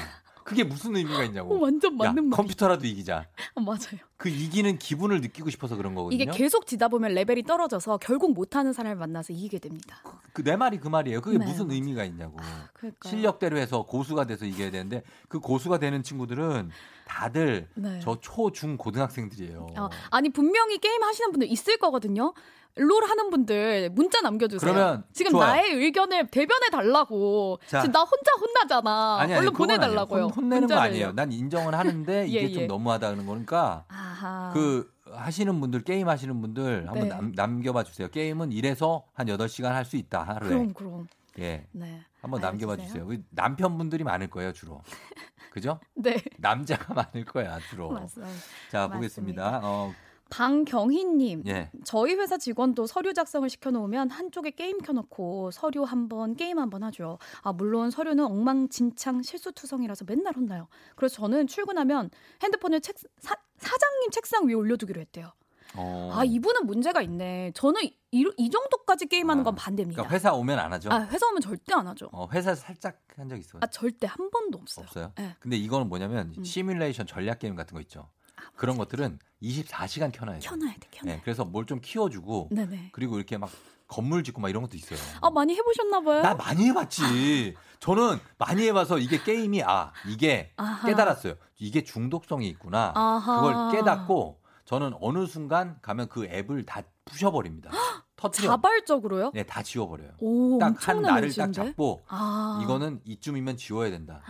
그게 무슨 의미가 어, 있냐고. 완전 야, 맞는 말. 컴퓨터라도 이기자. 어, 맞아요. 그 이기는 기분을 느끼고 싶어서 그런 거거든요. 이게 계속 지다 보면 레벨이 떨어져서 결국 못하는 사람을 만나서 이기게 됩니다. 그 내 말이 그 말이에요. 그게 네, 무슨 맞아요. 의미가 있냐고. 그러니까요. 실력대로 해서 고수가 돼서 이겨야 되는데 그 고수가 되는 친구들은 다들 네. 저 초, 중, 고등학생들이에요. 어, 아니 분명히 게임 하시는 분들 있을 거거든요. 롤 하는 분들 문자 남겨주세요. 그러면 지금 좋아요. 나의 의견을 대변해 달라고. 자. 지금 나 혼자 혼나잖아. 아니, 아니, 얼른. 보내달라고요. 혼, 혼내는 거 문자를요. 아니에요. 난 인정은 하는데 [laughs] 이게 예, 좀 예. 너무하다는 거니까 아하. 그 하시는 분들 게임 하시는 분들 한번 네. 남, 남겨봐 주세요. 게임은 이래서 한 8시간 할 수 있다 하루에. 그럼 그럼. 예. 네. 한번 남겨봐. 주세요. 우리 남편분들이 많을 거예요, 주로. [laughs] 그죠? 네. 남자가 많을 거야, 주로. 맞습니다. 자, 보겠습니다. 어, 방경희님. 예. 저희 회사 직원도 서류 작성을 시켜놓으면 한쪽에 게임 켜놓고 서류 한 번, 게임 한 번 하죠. 아, 물론 서류는 엉망진창 실수투성이라서 맨날 혼나요. 그래서 저는 출근하면 핸드폰을 책, 사, 사장님 책상 위에 올려두기로 했대요. 어. 아, 이분은 문제가 있네. 저는 이, 이 정도까지 게임하는 건 반대입니다. 그러니까 회사 오면 안 하죠? 아, 회사 오면 절대 안 하죠. 어, 회사 살짝 한 적 있어요. 아, 절대 한 번도 없어요. 없어요? 네. 근데 이거는 뭐냐면 음. 시뮬레이션 전략 게임 같은 거 있죠. 그런 것들은 24시간 켜놔야 돼요. 켜놔야 돼, 켜놔야 네, 그래서 뭘 좀 키워주고 네네. 그리고 이렇게 막 건물 짓고 막 이런 것도 있어요. 아, 많이 해보셨나 봐요? 나 많이 해봤지. 저는 많이 해봐서 이게 게임이 아 이게 아하. 깨달았어요. 이게 중독성이 있구나. 아하. 그걸 깨닫고 저는 어느 순간 가면 그 앱을 다 부셔버립니다. 터트려. 자발적으로요? 네, 다 지워버려요. 오, 딱한 날을 딱? 잡고 아. 이거는 이쯤이면 지워야 된다.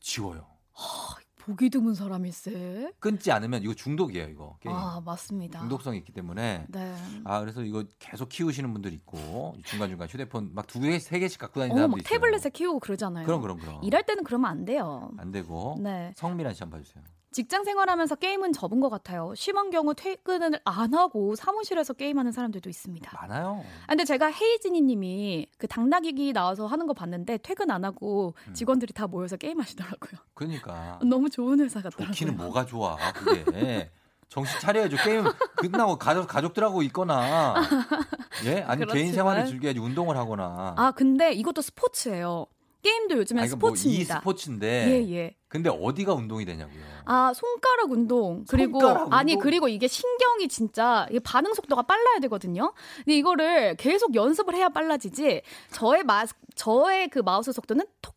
지워요. 보기 드문 사람일세. 끊지 않으면 이거 중독이에요, 이거 게임. 아, 맞습니다. 중독성이 있기 때문에 네. 아 그래서 이거 계속 키우시는 분들 있고 중간 중간 휴대폰 막 두 개, 세 개씩 갖고 다니는 어, 사람도 막 있어요. 태블릿에 키우고 그러잖아요. 그럼 그럼 그럼. 일할 때는 그러면 안 돼요. 안 되고. 네. 성미란 씨 한번 봐 주세요. 직장 생활하면서 게임은 접은 것 같아요. 심한 경우 퇴근을 안 하고 사무실에서 게임하는 사람들도 있습니다. 많아요. 아, 근데 제가 헤이즈니 님이 그 당나귀기 나와서 하는 거 봤는데 퇴근 안 하고 음. 직원들이 다 모여서 게임하시더라고요. 그러니까 [laughs] 너무 좋은 회사 같더라고요. 좋기는 뭐가 좋아 그게. 정신 차려야죠. 게임 끝나고 가족 가족들하고 있거나 예 아니 개인 그렇지만. 생활을 즐겨야지 운동을 하거나. 아, 근데 이것도 스포츠예요. 게임도 요즘엔 아, 이거 뭐 스포츠입니다. e스포츠인데. 예, 예. 근데 어디가 운동이 되냐고요. 아, 손가락 운동. 그리고 손가락 아니, 운동? 그리고 이게 신경이 진짜 반응 속도가 빨라야 되거든요. 근데 이거를 계속 연습을 해야 빨라지지. 저의 마 저의 그 마우스 속도는 톡톡톡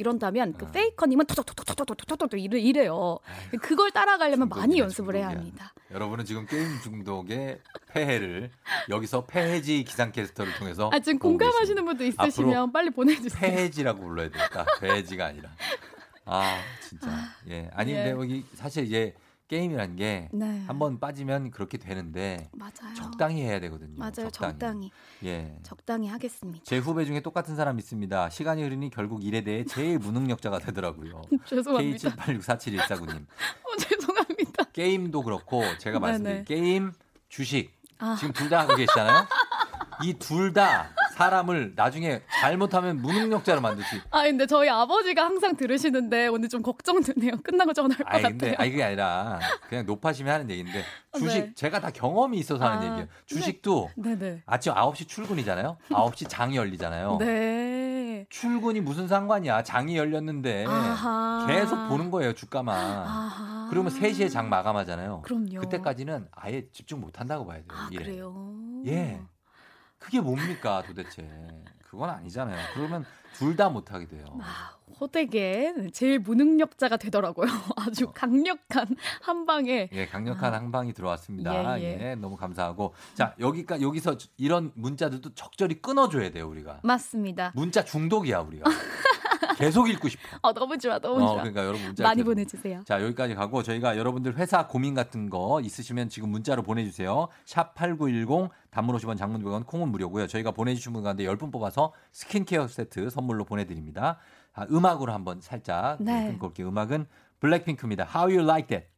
이런다면 그 아. 페이커님은 톡톡톡톡톡톡톡 이래요. 그걸 따라가려면 많이 연습을 해야 합니다. 여러분은 지금 게임 중독의 폐해를 여기서 폐해지 기상캐스터를 통해서 아, 지금 공감하시는 분도 있으시면 빨리 보내주세요. 폐해지라고 불러야 되겠다. 폐해지가 아니라. 아 진짜 아. 예 아니 근데 예. 여기 사실 이제 게임이란 게 네. 한번 빠지면 그렇게 되는데 맞아요. 적당히 해야 되거든요. 맞아요. 적당히. 예. 적당히 하겠습니다. 제 후배 중에 똑같은 사람 있습니다. 시간이 흐르니 결국 일에 대해 제일 무능력자가 되더라고요. [laughs] 죄송합니다. K78647149님. [laughs] 어, 죄송합니다. 게임도 그렇고 제가. 말씀드린 게임, 주식 아. 지금 둘 다 하고 계시잖아요. 이 둘 다 사람을 나중에 잘못하면 무능력자로 만들 수 있. 아 근데 저희 아버지가 항상 들으시는데 오늘 좀 걱정되네요. 끝나고 전화할 것 아니 같아요. 근데 아니 그게 아니라 그냥 높아심이 하는 얘기인데 주식 네. 제가 다 경험이 있어서 하는 아, 얘기예요. 주식도 네네. 아침 9시 출근이잖아요. 9시 장이 열리잖아요. 네. 출근이 무슨 상관이야. 장이 열렸는데 아하. 계속 보는 거예요, 주가만. 아하. 그러면 3시에 장 마감하잖아요. 그럼요. 그때까지는 아예 집중 못 한다고 봐야 돼요. 아. 그래요. 예. 그게 뭡니까 도대체? 그건 아니잖아요. 그러면 둘 다 못하게 돼요. 아, 호되게 제일 무능력자가 되더라고요. [laughs] 아주 강력한 한 방에. 예, 강력한 아. 항방이 들어왔습니다. 예, 예, 예. 너무 감사하고. 자, 여기까 여기서 이런 문자들도 적절히 끊어줘야 돼요, 우리가. 맞습니다. 문자 중독이야, 우리가. [laughs] 계속 읽고 싶어. 어 너무 좋아, 너무 어, 좋아. 그러니까 여러분 문자 많이 계속. 보내주세요. 자, 여기까지 가고 저희가 여러분들 회사 고민 같은 거 있으시면 지금 문자로 보내주세요. 샵 8910 단문 50원 장문 100원 콩은 무료고요. 저희가 보내주신 분 가운데 10분 뽑아서 스킨케어 세트 선물로 보내드립니다. 아, 음악으로 한번 살짝 네. 끊고 올게요. 음악은 블랙핑크입니다. How You Like That.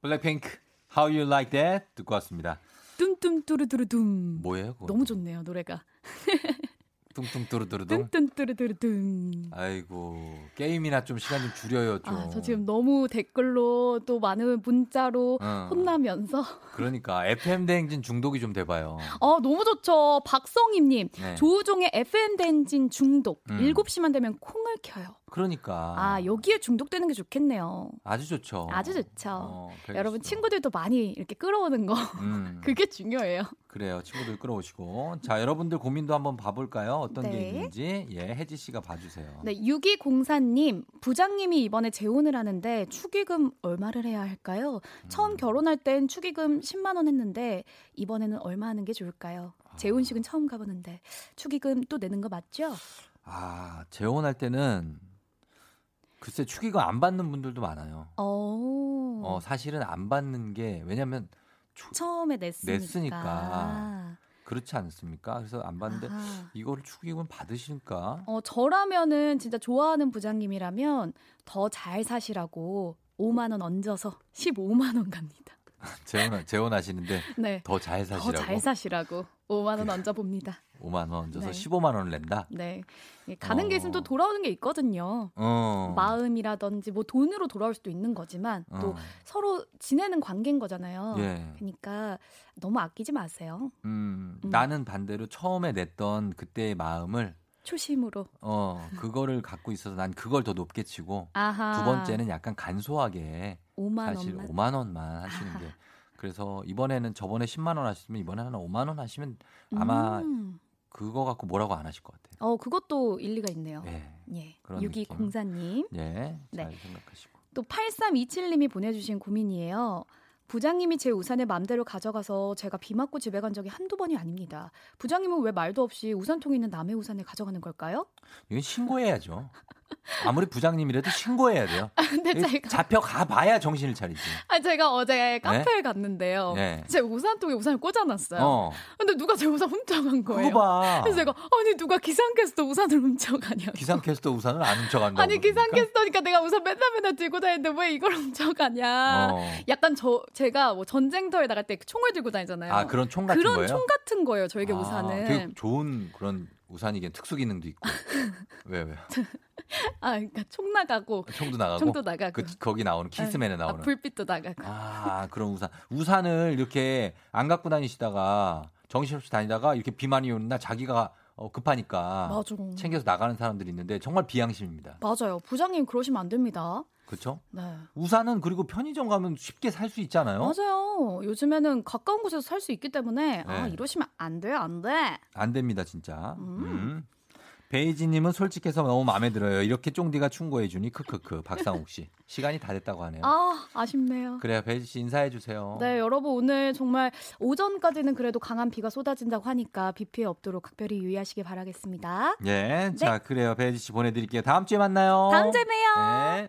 블랙핑크 How You Like That 듣고 왔습니다. 뚠뚠 뚜루뚜루둠. 뭐예요? 그거? 너무 좋네요 노래가. [laughs] 뚱뚱뚜루뚜루둥. 뚠뚠뚜루뚜루둠. 아이고 게임이나 좀 시간 좀 줄여요 좀. 아, 저 지금 너무 댓글로 또 많은 문자로 어. 혼나면서. 그러니까 FM 대행진 중독이 좀 돼봐요. 어, 너무 좋죠. 박성임님. 네. 조우종의 FM 덴진 중독. 음. 7시만 되면 콩을 켜요. 그러니까 아, 여기에 중독되는 게 좋겠네요. 아주 좋죠. 아주 좋죠. 어, 여러분. 친구들도 많이 이렇게 끌어오는 거. 음, [laughs] 그게 중요해요. 그래요. 친구들 끌어오시고. 자, 여러분들 고민도 한번 봐볼까요? 어떤 게 네. 있는지. 예, 혜지 씨가 봐주세요. 네, 6204님, 부장님이 이번에 재혼을 하는데 축의금 얼마를 해야 할까요? 음. 처음 결혼할 땐 축의금 10만원 했는데, 이번에는 얼마 하는 게 좋을까요? 재혼식은 처음 가보는데, 축의금 또 내는 거 맞죠? 아, 재혼할 때는 글쎄 축의금 안 받는 분들도 많아요. 어, 어, 사실은 안 받는 게 왜냐면 초- 처음에 냈으니까. 냈으니까. 그렇지 않습니까? 그래서 안 받는데 아하. 이거를 축의금 받으실까? 어, 저라면은 진짜 좋아하는 부장님이라면 더 잘 사시라고 5만 원 얹어서 15만 원 갑니다. [laughs] 재혼 재혼하시는데 네. 더잘더 사시라고 잘 사시라고 5만 원 얹어 봅니다. 5만 원 얹어서 네. 15만 원을 낸다. 네. 예, 가는 어. 게 있으면 또 돌아오는 게 있거든요. 어. 마음이라든지 뭐 돈으로 돌아올 수도 있는 거지만 또 어. 서로 지내는 관계인 거잖아요. 예. 그러니까 너무 아끼지 마세요. 음, 음. 나는 반대로 처음에 냈던 그때의 마음을 초심으로. 어 그거를 갖고 있어서 난 그걸 더 높게 치고 아하. 두 번째는 약간 간소하게 5만 사실 원만. 5만 원만 하시는 게 그래서 이번에는 저번에 10만 원 하셨으면 이번에 는 5만 원 하시면 아마 음. 그거 갖고 뭐라고 안 하실 것 같아요. 어, 그것도 일리가 있네요. 예. 예. 그런 6204님. 예. 잘 네. 생각하시고. 또 8327님이 보내주신 고민이에요. 부장님이 제 우산을 맘대로 가져가서 제가 비 맞고 집에 간 적이 한두 번이 아닙니다. 부장님은 왜 말도 없이 우산통에 있는 남의 우산을 가져가는 걸까요? 이건 신고해야죠. 아무리 부장님이라도 신고해야 돼요. 근데 이거 제가 잡혀 가 봐야 정신을 차리지. 아 제가 어제 카페를 갔는데요. 네. 제 우산통에 우산을 꽂아놨어요. 어. 근데 누가 제 우산 훔쳐간 거예요. 봐. 그래서 제가 아니 누가 기상캐스터 우산을 훔쳐가냐고. 기상캐스터 우산을 안 훔쳐간다고. 아니? 기상캐스터니까 내가 우산 맨날 맨날 들고 다니는데 왜 이걸 훔쳐가냐. 어. 약간 저 제가 뭐 전쟁터에 나갈 때 총을 들고 다니잖아요. 아 그런 총 같은 그런 거예요? 총 같은 거예요. 저에게 아, 우산은. 되게 좋은 그런 우산이긴 특수 기능도 있고. [laughs] 왜 왜? [laughs] 아 그러니까 총 나가고 총도 나가고. 총도 나가고. 그 거기 나오는 키스맨에 아, 나오는. 불빛도 나가고. 아, 그런 우산. 우산을 이렇게 안 갖고 다니시다가 정신없이 다니다가 이렇게 비 많이 오는 날 자기가 어, 급하니까 맞아. 챙겨서 나가는 사람들이 있는데 정말 비양심입니다. 맞아요. 부장님 그러시면 안 됩니다. 그렇죠? 네. 우산은 그리고 편의점 가면 쉽게 살 수 있잖아요. 맞아요. 요즘에는 가까운 곳에서 살 수 있기 때문에 아 네. 이러시면 안 돼요, 안 돼. 안 됩니다, 진짜. 음. 음. 베이지님은 솔직해서 너무 마음에 들어요. 이렇게 쫑디가 충고해주니 크크크. 박상욱 씨 [laughs] 시간이 다 됐다고 하네요. 아 아쉽네요. 그래요, 베이지 씨 인사해 주세요. 네, 여러분 오늘 정말 오전까지는 그래도 강한 비가 쏟아진다고 하니까 비 피해 없도록 각별히 유의하시길 바라겠습니다. 예, 자 그래요, 베이지 씨 보내드릴게요. 다음 주에 만나요. 다음 주에 봬요. 네.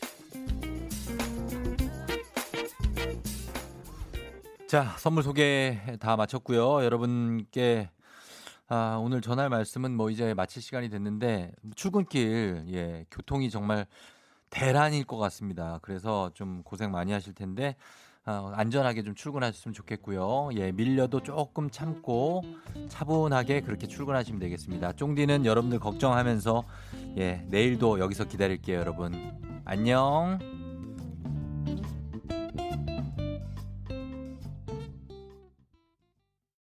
자, 선물 소개 다 마쳤고요. 여러분께 아, 오늘 전할 말씀은 뭐 이제 마칠 시간이 됐는데 출근길 예, 교통이 정말 대란일 것 같습니다. 그래서 좀 고생 많이 하실 텐데 아, 안전하게 좀 출근하셨으면 좋겠고요. 예, 밀려도 조금 참고 차분하게 그렇게 출근하시면 되겠습니다. 쫑디는 여러분들 걱정하면서 예, 내일도 여기서 기다릴게요, 여러분. 안녕.